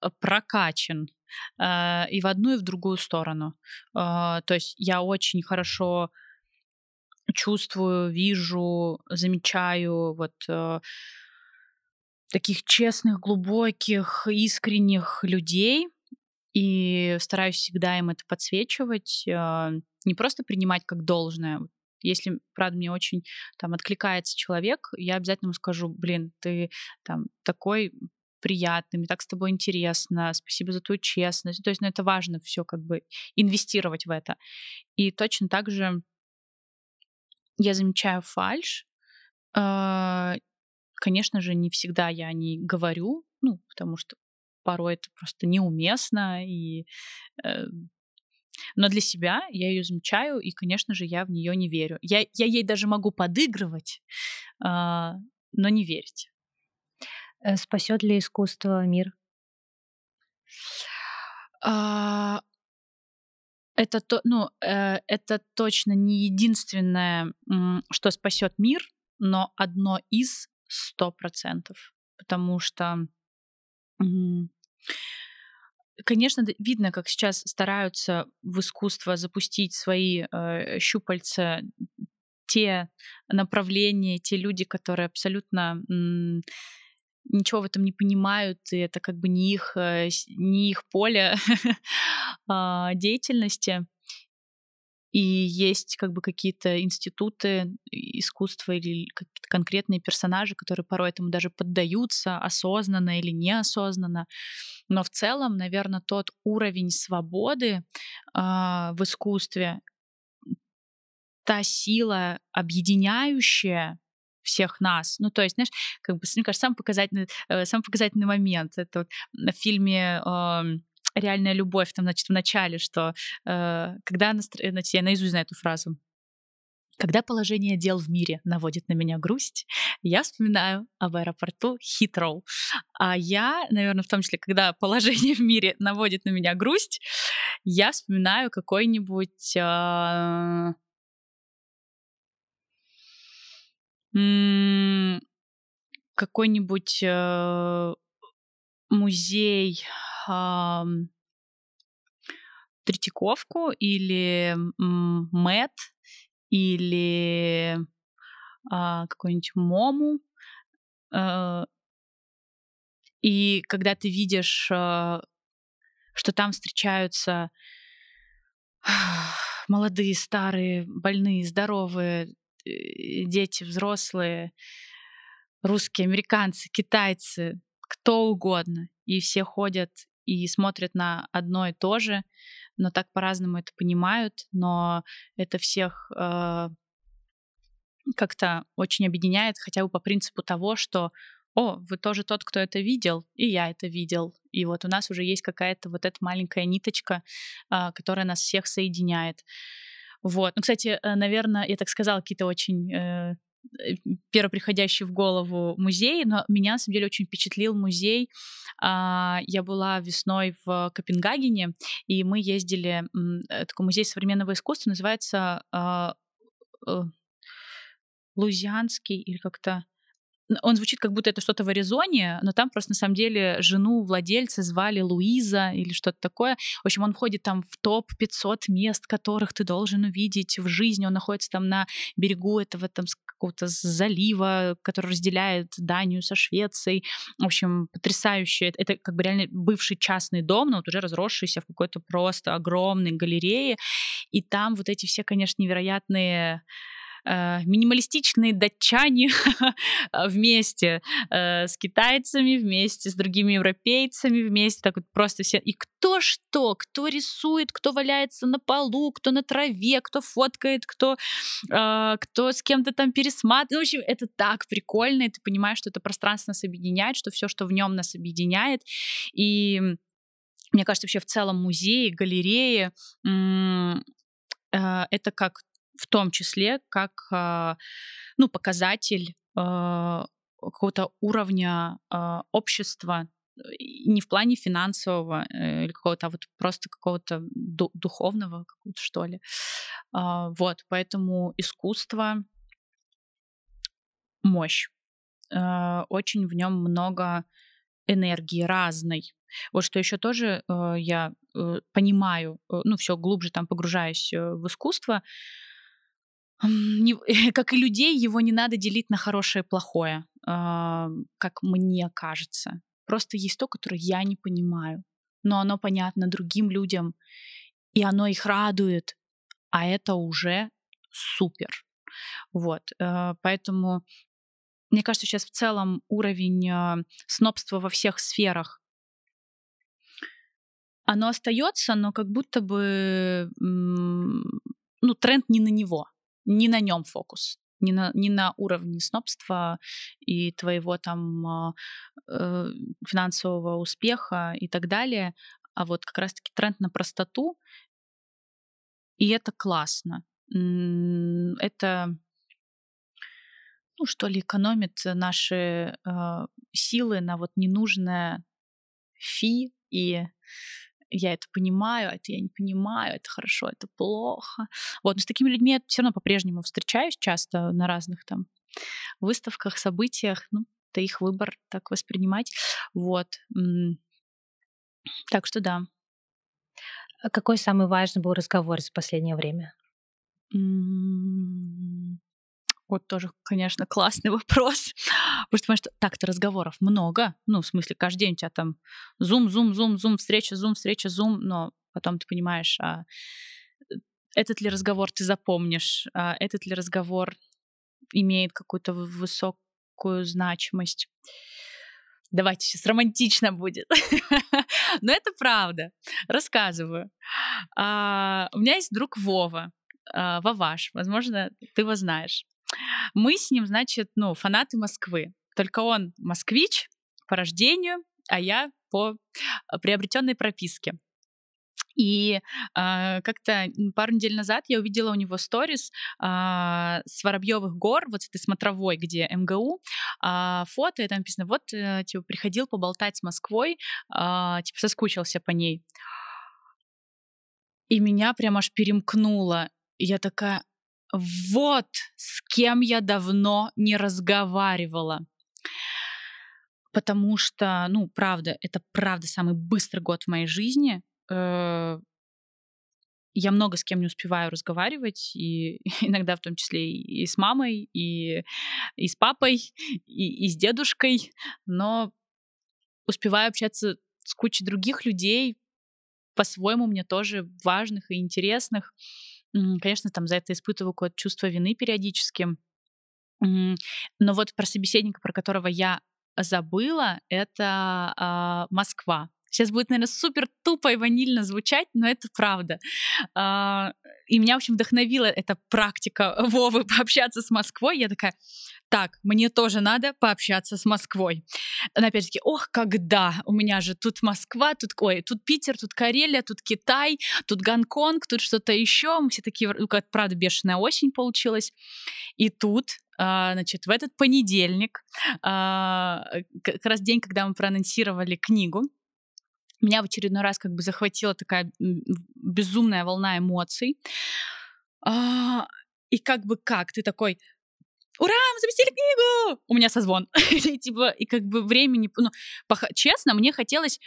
а, прокачан э, и в одну и в другую сторону э, то есть я очень хорошо чувствую, вижу, замечаю вот э, таких честных, глубоких, искренних людей и стараюсь всегда им это подсвечивать, э, не просто принимать как должное. Если, правда, мне очень там откликается человек, я обязательно ему скажу, блин, ты там такой приятный, мне так с тобой интересно, спасибо за твою честность. То есть, ну, это важно все как бы инвестировать в это. И точно так же я замечаю фальш. А, конечно же, не всегда я о ней говорю, ну, потому что порой это просто неуместно, и, э, но для себя я ее замечаю, и, конечно же, я в нее не верю. Я, я ей даже могу подыгрывать, э, но не верить. Э, Спасет ли искусство мир? А, это, то, ну, э, это точно не единственное, что спасет мир, но одно из сто процентов. Потому что, конечно, видно, как сейчас стараются в искусство запустить свои э, щупальца те направления, те люди, которые абсолютно ничего в этом не понимают, и это как бы не их, э, не их поле а, деятельности. И есть как бы какие-то институты искусства или какие-то конкретные персонажи, которые порой этому даже поддаются осознанно или неосознанно. Но в целом, наверное, тот уровень свободы э, в искусстве, та сила объединяющая, всех нас. Ну, то есть, знаешь, как бы, мне кажется, самый показательный, э, самый показательный момент. Это вот в фильме «Реальная любовь», там, значит, в начале, что э, когда... Настро... Значит, я наизусть знаю эту фразу. Когда положение дел в мире наводит на меня грусть, я вспоминаю об аэропорту Хитроу. А я, наверное, в том числе, когда положение в мире наводит на меня грусть, я вспоминаю какой-нибудь э, какой-нибудь э, музей Третьяковку или Мэт или э, какой-нибудь Мому. Э, и когда ты видишь, э, что там встречаются молодые, старые, больные, здоровые, дети, взрослые, русские, американцы, китайцы, кто угодно. И все ходят и смотрят на одно и то же, но так по-разному это понимают, но это всех э, как-то очень объединяет, хотя бы по принципу того, что о, вы тоже тот, кто это видел, и я это видел. И вот у нас уже есть какая-то вот эта маленькая ниточка, э, которая нас всех соединяет. Вот. Ну, кстати, э, наверное, я так сказала, какие-то очень э, э первоприходящий в голову музей, но меня на самом деле очень впечатлил музей. А, я была весной в Копенгагене, и мы ездили, э, такой музей современного искусства, называется а, Лузианский или как-то он звучит как будто это что-то в Аризоне, но там просто на самом деле жену владельца звали Луиза или что-то такое. В общем, он входит там в топ 500 мест, которых ты должен увидеть в жизни. Он находится там на берегу этого там какого-то залива, который разделяет Данию со Швецией. В общем, потрясающе. Это как бы реально бывший частный дом, но вот уже разросшийся в какой-то просто огромной галерее. И там вот эти все, конечно, невероятные минималистичные датчане вместе э, с китайцами, вместе с другими европейцами, вместе так вот просто все. И кто что, кто рисует, кто валяется на полу, кто на траве, кто фоткает, кто, э, кто с кем-то там пересматривает. Ну, в общем, это так прикольно, и ты понимаешь, что это пространство нас объединяет, что все, что в нем нас объединяет. И мне кажется, вообще в целом музеи, галереи это как в том числе как а, ну, показатель а, какого-то уровня а, общества, не в плане финансового э, или какого-то, а вот просто какого-то духовного, какого-то, что ли. Вот, поэтому искусство — мощь. Очень в нем много энергии разной. Вот что еще тоже э, я э, понимаю, ну, все глубже там погружаюсь в искусство, как и людей, его не надо делить на хорошее и плохое, э, как мне кажется. Просто есть то, которое я не понимаю, но оно понятно другим людям, и оно их радует, а это уже супер. Вот, э, поэтому мне кажется, сейчас в целом уровень э, снобства во всех сферах оно остается, но как будто бы ну, тренд не на него не на нем фокус не на, не на уровне снобства и твоего там а, э, финансового успеха и так далее, а вот как раз-таки тренд на простоту, и это классно. Это, ну что ли, экономит наши э, силы на вот ненужное фи и я это понимаю, а это я не понимаю, это хорошо, это плохо. Вот, но с такими людьми я все равно по-прежнему встречаюсь часто на разных там выставках, событиях. Ну, это их выбор так воспринимать. Вот. Так что да. Какой самый важный был разговор за последнее время? Вот тоже, конечно, классный вопрос. Потому что так-то разговоров много. Ну, в смысле, каждый день у тебя там зум, зум, зум, зум, встреча, зум, встреча, зум. Но потом ты понимаешь, а этот ли разговор ты запомнишь, а этот ли разговор имеет какую-то высокую значимость. Давайте сейчас романтично будет. Но это правда. Рассказываю. А, у меня есть друг Вова. А, Ваваш, возможно, ты его знаешь. Мы с ним, значит, ну, фанаты Москвы. Только он москвич по рождению, а я по а, приобретенной прописке. И э, как-то пару недель назад я увидела у него сторис э, с Воробьевых гор, вот с этой смотровой, где МГУ, э, фото, и там написано, вот, э, типа, приходил поболтать с Москвой, э, типа, соскучился по ней. И меня прям аж перемкнуло. И я такая, вот с кем я давно не разговаривала. Потому что, ну, правда, это правда самый быстрый год в моей жизни. Э, я много с кем не успеваю разговаривать, и иногда в том числе и с мамой, и, и с папой, и, и с дедушкой, но успеваю общаться с кучей других людей, по-своему мне тоже важных и интересных. Конечно, там за это испытываю какое-то чувство вины периодически. Но вот про собеседника, про которого я забыла, это э, Москва. Сейчас будет, наверное, супер тупо и ванильно звучать, но это правда. Э, и меня, в общем, вдохновила эта практика Вовы пообщаться с Москвой. Я такая, так, мне тоже надо пообщаться с Москвой. Но опять-таки, ох, когда? У меня же тут Москва, тут, ой, тут Питер, тут Карелия, тут Китай, тут Гонконг, тут что-то еще. Мы все такие, ну, как правда, бешеная осень получилась. И тут а, значит, в этот понедельник, а, как раз день, когда мы проанонсировали книгу, меня в очередной раз как бы захватила такая безумная волна эмоций. А, и как бы как, ты такой, ура, мы запустили книгу! У меня созвон. и, типа, и как бы времени, ну, честно, мне хотелось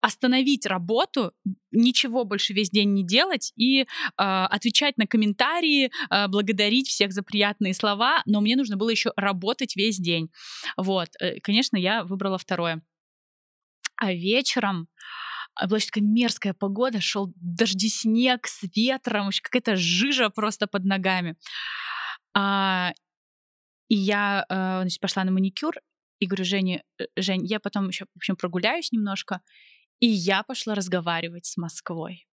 остановить работу, ничего больше весь день не делать и э, отвечать на комментарии, э, благодарить всех за приятные слова, но мне нужно было еще работать весь день. Вот, э, конечно, я выбрала второе. А вечером была такая мерзкая погода, шел дожди, снег с ветром, какая-то жижа просто под ногами. А, и я э, значит, пошла на маникюр и говорю Жене, «Э, Жень, я потом еще, в общем, прогуляюсь немножко, и я пошла разговаривать с Москвой.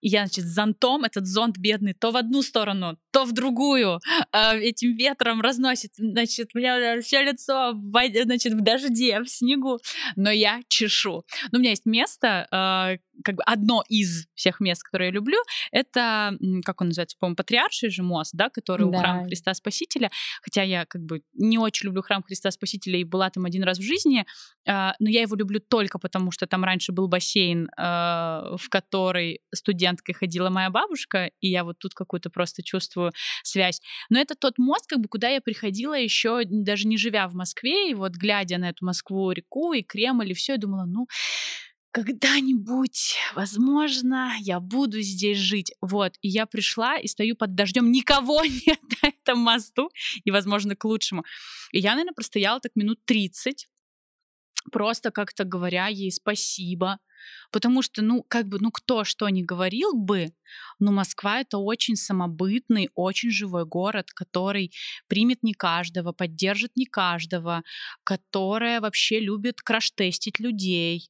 Я, значит, с зонтом, этот зонт бедный, то в одну сторону, то в другую, э, этим ветром разносит, значит, у меня все лицо, в, значит, в дожде, в снегу, но я чешу. Но у меня есть место, э, как бы одно из всех мест, которые я люблю, это, как он называется, по-моему, Патриарший же мост, да, который да. у Храма Христа Спасителя, хотя я как бы не очень люблю Храм Христа Спасителя и была там один раз в жизни, э, но я его люблю только потому, что там раньше был бассейн, э, в который студенткой ходила моя бабушка, и я вот тут какую-то просто чувствую связь. Но это тот мост, как бы, куда я приходила еще даже не живя в Москве, и вот глядя на эту Москву-реку и Кремль, и все, я думала, ну, когда-нибудь, возможно, я буду здесь жить. Вот, и я пришла и стою под дождем, никого нет на этом мосту, и, возможно, к лучшему. И я, наверное, простояла так минут 30, просто как-то говоря ей спасибо, потому что, ну, как бы, ну, кто что ни говорил бы, но Москва — это очень самобытный, очень живой город, который примет не каждого, поддержит не каждого, которая вообще любит краш-тестить людей,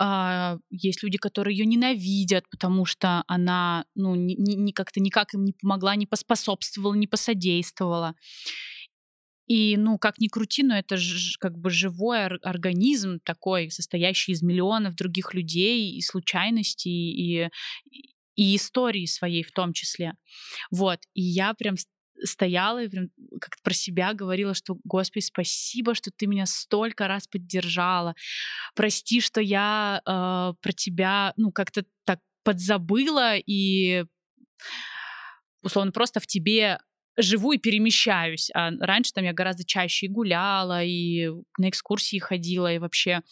а, есть люди, которые ее ненавидят, потому что она, ну, ни, ни, как-то никак им не помогла, не поспособствовала, не посодействовала. И, ну, как ни крути, но это же как бы живой организм такой, состоящий из миллионов других людей и случайностей, и, и истории своей в том числе. Вот. И я прям стояла и как-то про себя говорила, что, Господи, спасибо, что ты меня столько раз поддержала. Прости, что я э, про тебя, ну, как-то так подзабыла и условно просто в тебе живу и перемещаюсь. А раньше там я гораздо чаще и гуляла, и на экскурсии ходила, и вообще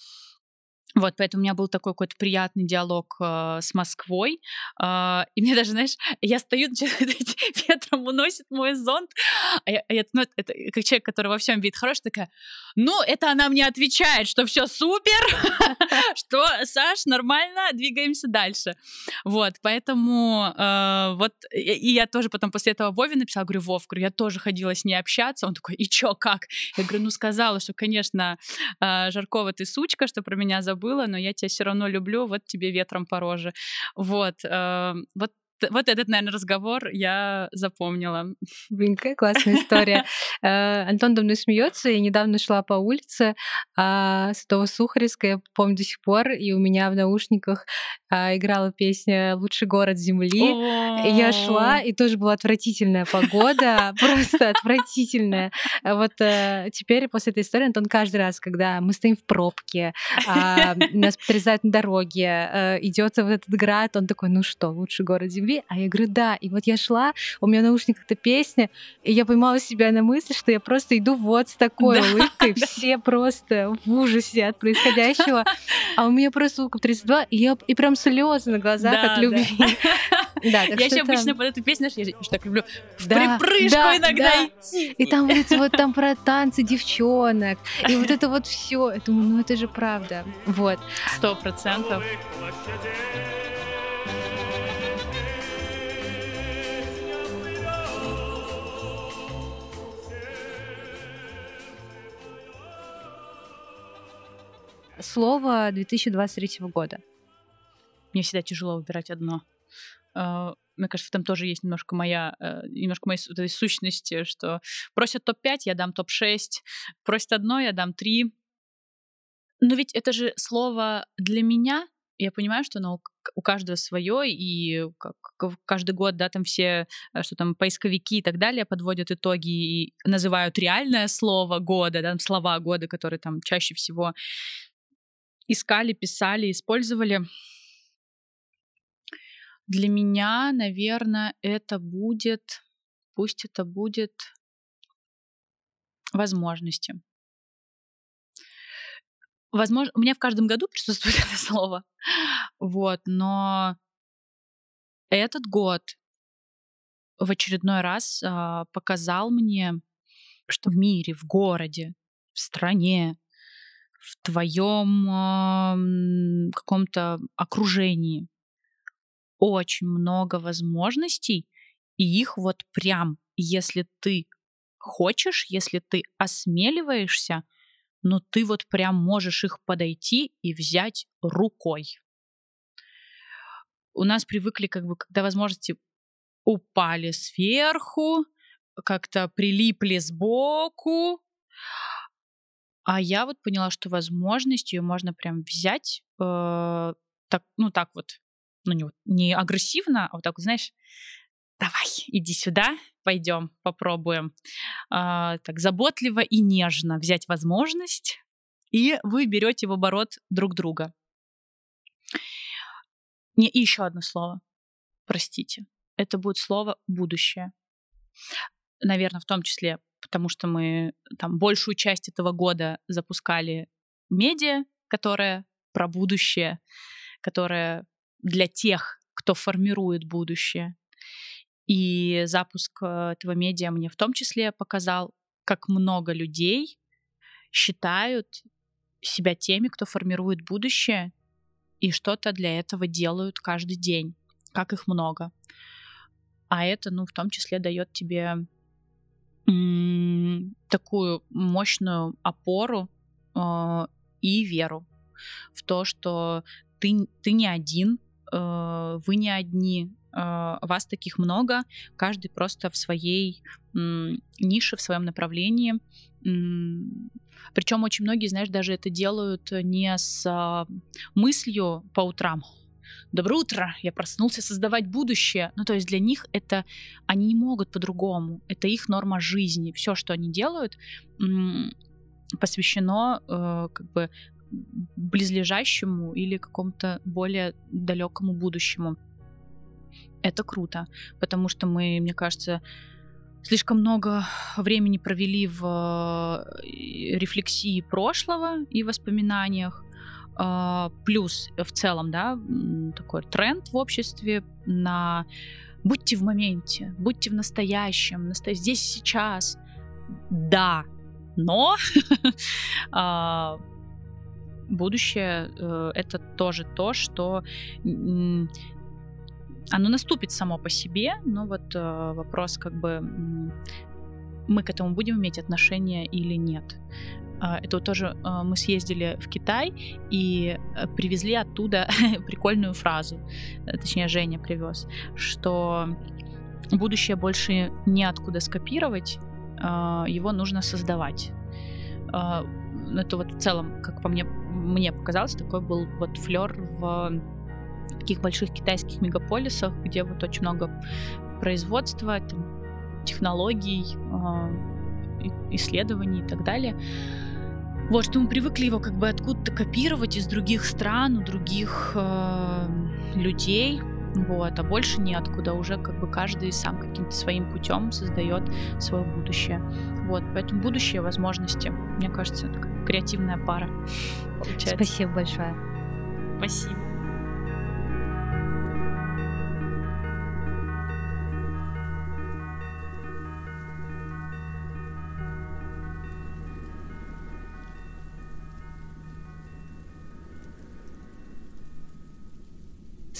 вот, поэтому у меня был такой какой-то приятный диалог э, с Москвой. Э, и мне даже, знаешь, я стою, ветром уносит мой зонт. А я, а я, ну, это как человек, который во всем видит хороший, такая, ну, это она мне отвечает, что все супер, что, Саш, нормально, двигаемся дальше. Вот, поэтому э, вот, и я тоже потом после этого Вове написала, говорю, Вов, говорю, я тоже ходила с ней общаться. Он такой, и чё, как? Я говорю, ну, сказала, что, конечно, э, Жаркова, ты сучка, что про меня забыл было, но я тебя все равно люблю, вот тебе ветром по роже. Вот, э, вот вот этот, наверное, разговор я запомнила. Блин, какая классная история. Э, Антон давно смеется. Я недавно шла по улице а, Святого Сухаревска, я помню до сих пор, и у меня в наушниках а, играла песня «Лучший город земли». Я шла, и тоже была отвратительная погода, просто отвратительная. Вот э, теперь после этой истории Антон каждый раз, когда мы стоим в пробке, а, нас потрясают на дороге, э, идет в этот град, он такой, ну что, лучший город земли? Любви? А я говорю, да. И вот я шла, у меня в наушниках эта песня, и я поймала себя на мысли, что я просто иду вот с такой да, улыбкой, да. все просто в ужасе от происходящего, а у меня просто улыбка 32, и, я, и прям слезы на глазах да, от любви. Да. Да, я еще это... обычно под эту песню, знаешь, я так люблю в да, припрыжку да, иногда да. идти. И там вот, вот там про танцы девчонок, и вот это вот все. Я думаю, ну это же правда. Вот. Сто процентов. Слово 2023 года? Мне всегда тяжело выбирать одно. А, мне кажется, там тоже есть немножко моя, э, немножко моей сущности, что просят топ-5, я дам топ-6, просят одно, я дам три. Но ведь это же слово для меня, я понимаю, что оно у каждого свое, и каждый год, да, там все, э, что там поисковики и так далее подводят итоги и называют реальное слово года, да, слова года, которые там чаще всего искали, писали, использовали. Для меня, наверное, это будет, пусть это будет Возможности. Возможно, у меня в каждом году присутствует это слово. Вот, но этот год в очередной раз э, показал мне, что в мире, в городе, в стране, в твоем э, каком-то окружении очень много возможностей, и их вот прям, если ты хочешь, если ты осмеливаешься, но ты вот прям можешь их подойти и взять рукой. У нас привыкли, как бы, когда возможности упали сверху, как-то прилипли сбоку, а я вот поняла, что возможность ее можно прям взять, э, так, ну так вот, ну не, не агрессивно, а вот так знаешь, давай, иди сюда, пойдем, попробуем. А, так заботливо и нежно взять возможность, и вы берете в оборот друг друга. Не, и еще одно слово. Простите. Это будет слово будущее. Наверное, в том числе, потому что мы там большую часть этого года запускали медиа, которая про будущее, которая для тех, кто формирует будущее. И запуск э, этого медиа мне в том числе показал, как много людей считают себя теми, кто формирует будущее, и что-то для этого делают каждый день, как их много. А это, ну, в том числе дает тебе такую мощную опору э- и веру в то, что ты, ты не один, э- вы не одни, а, вас таких много, каждый просто в своей нише, в своем направлении. Причем очень многие, знаешь, даже это делают не с а, мыслью по утрам. Доброе утро, я проснулся создавать будущее. Ну, то есть для них это, они не могут по-другому. Это их норма жизни. Все, что они делают, посвящено э, как бы близлежащему или какому-то более далекому будущему это круто, потому что мы, мне кажется, слишком много времени провели в э, рефлексии прошлого и воспоминаниях. А, плюс в целом, да, такой тренд в обществе на будьте в моменте, будьте в настоящем, здесь сейчас. Да, но а, будущее э, это тоже то, что оно наступит само по себе, но вот э, вопрос как бы мы к этому будем иметь отношение или нет. Э, это вот тоже э, мы съездили в Китай и э, привезли оттуда прикольную фразу, э, точнее Женя привез, что будущее больше неоткуда скопировать, э, его нужно создавать. Э, это вот в целом, как по мне, мне показалось, такой был вот флер в таких больших китайских мегаполисах, где вот очень много производства, там, технологий, исследований и так далее. Вот, что мы привыкли его как бы откуда-то копировать из других стран, у других э, людей, вот, а больше неоткуда, уже как бы каждый сам каким-то своим путем создает свое будущее. Вот, поэтому будущее возможности, мне кажется, такая креативная пара получается. Спасибо большое. Спасибо.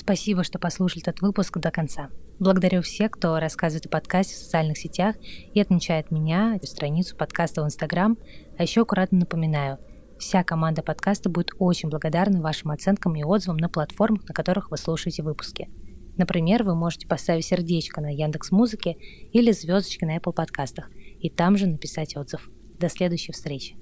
Спасибо, что послушали этот выпуск до конца. Благодарю всех, кто рассказывает о подкасте в социальных сетях и отмечает меня, страницу подкаста в Инстаграм. А еще аккуратно напоминаю, вся команда подкаста будет очень благодарна вашим оценкам и отзывам на платформах, на которых вы слушаете выпуски. Например, вы можете поставить сердечко на Яндекс Музыке или звездочки на Apple подкастах и там же написать отзыв. До следующей встречи.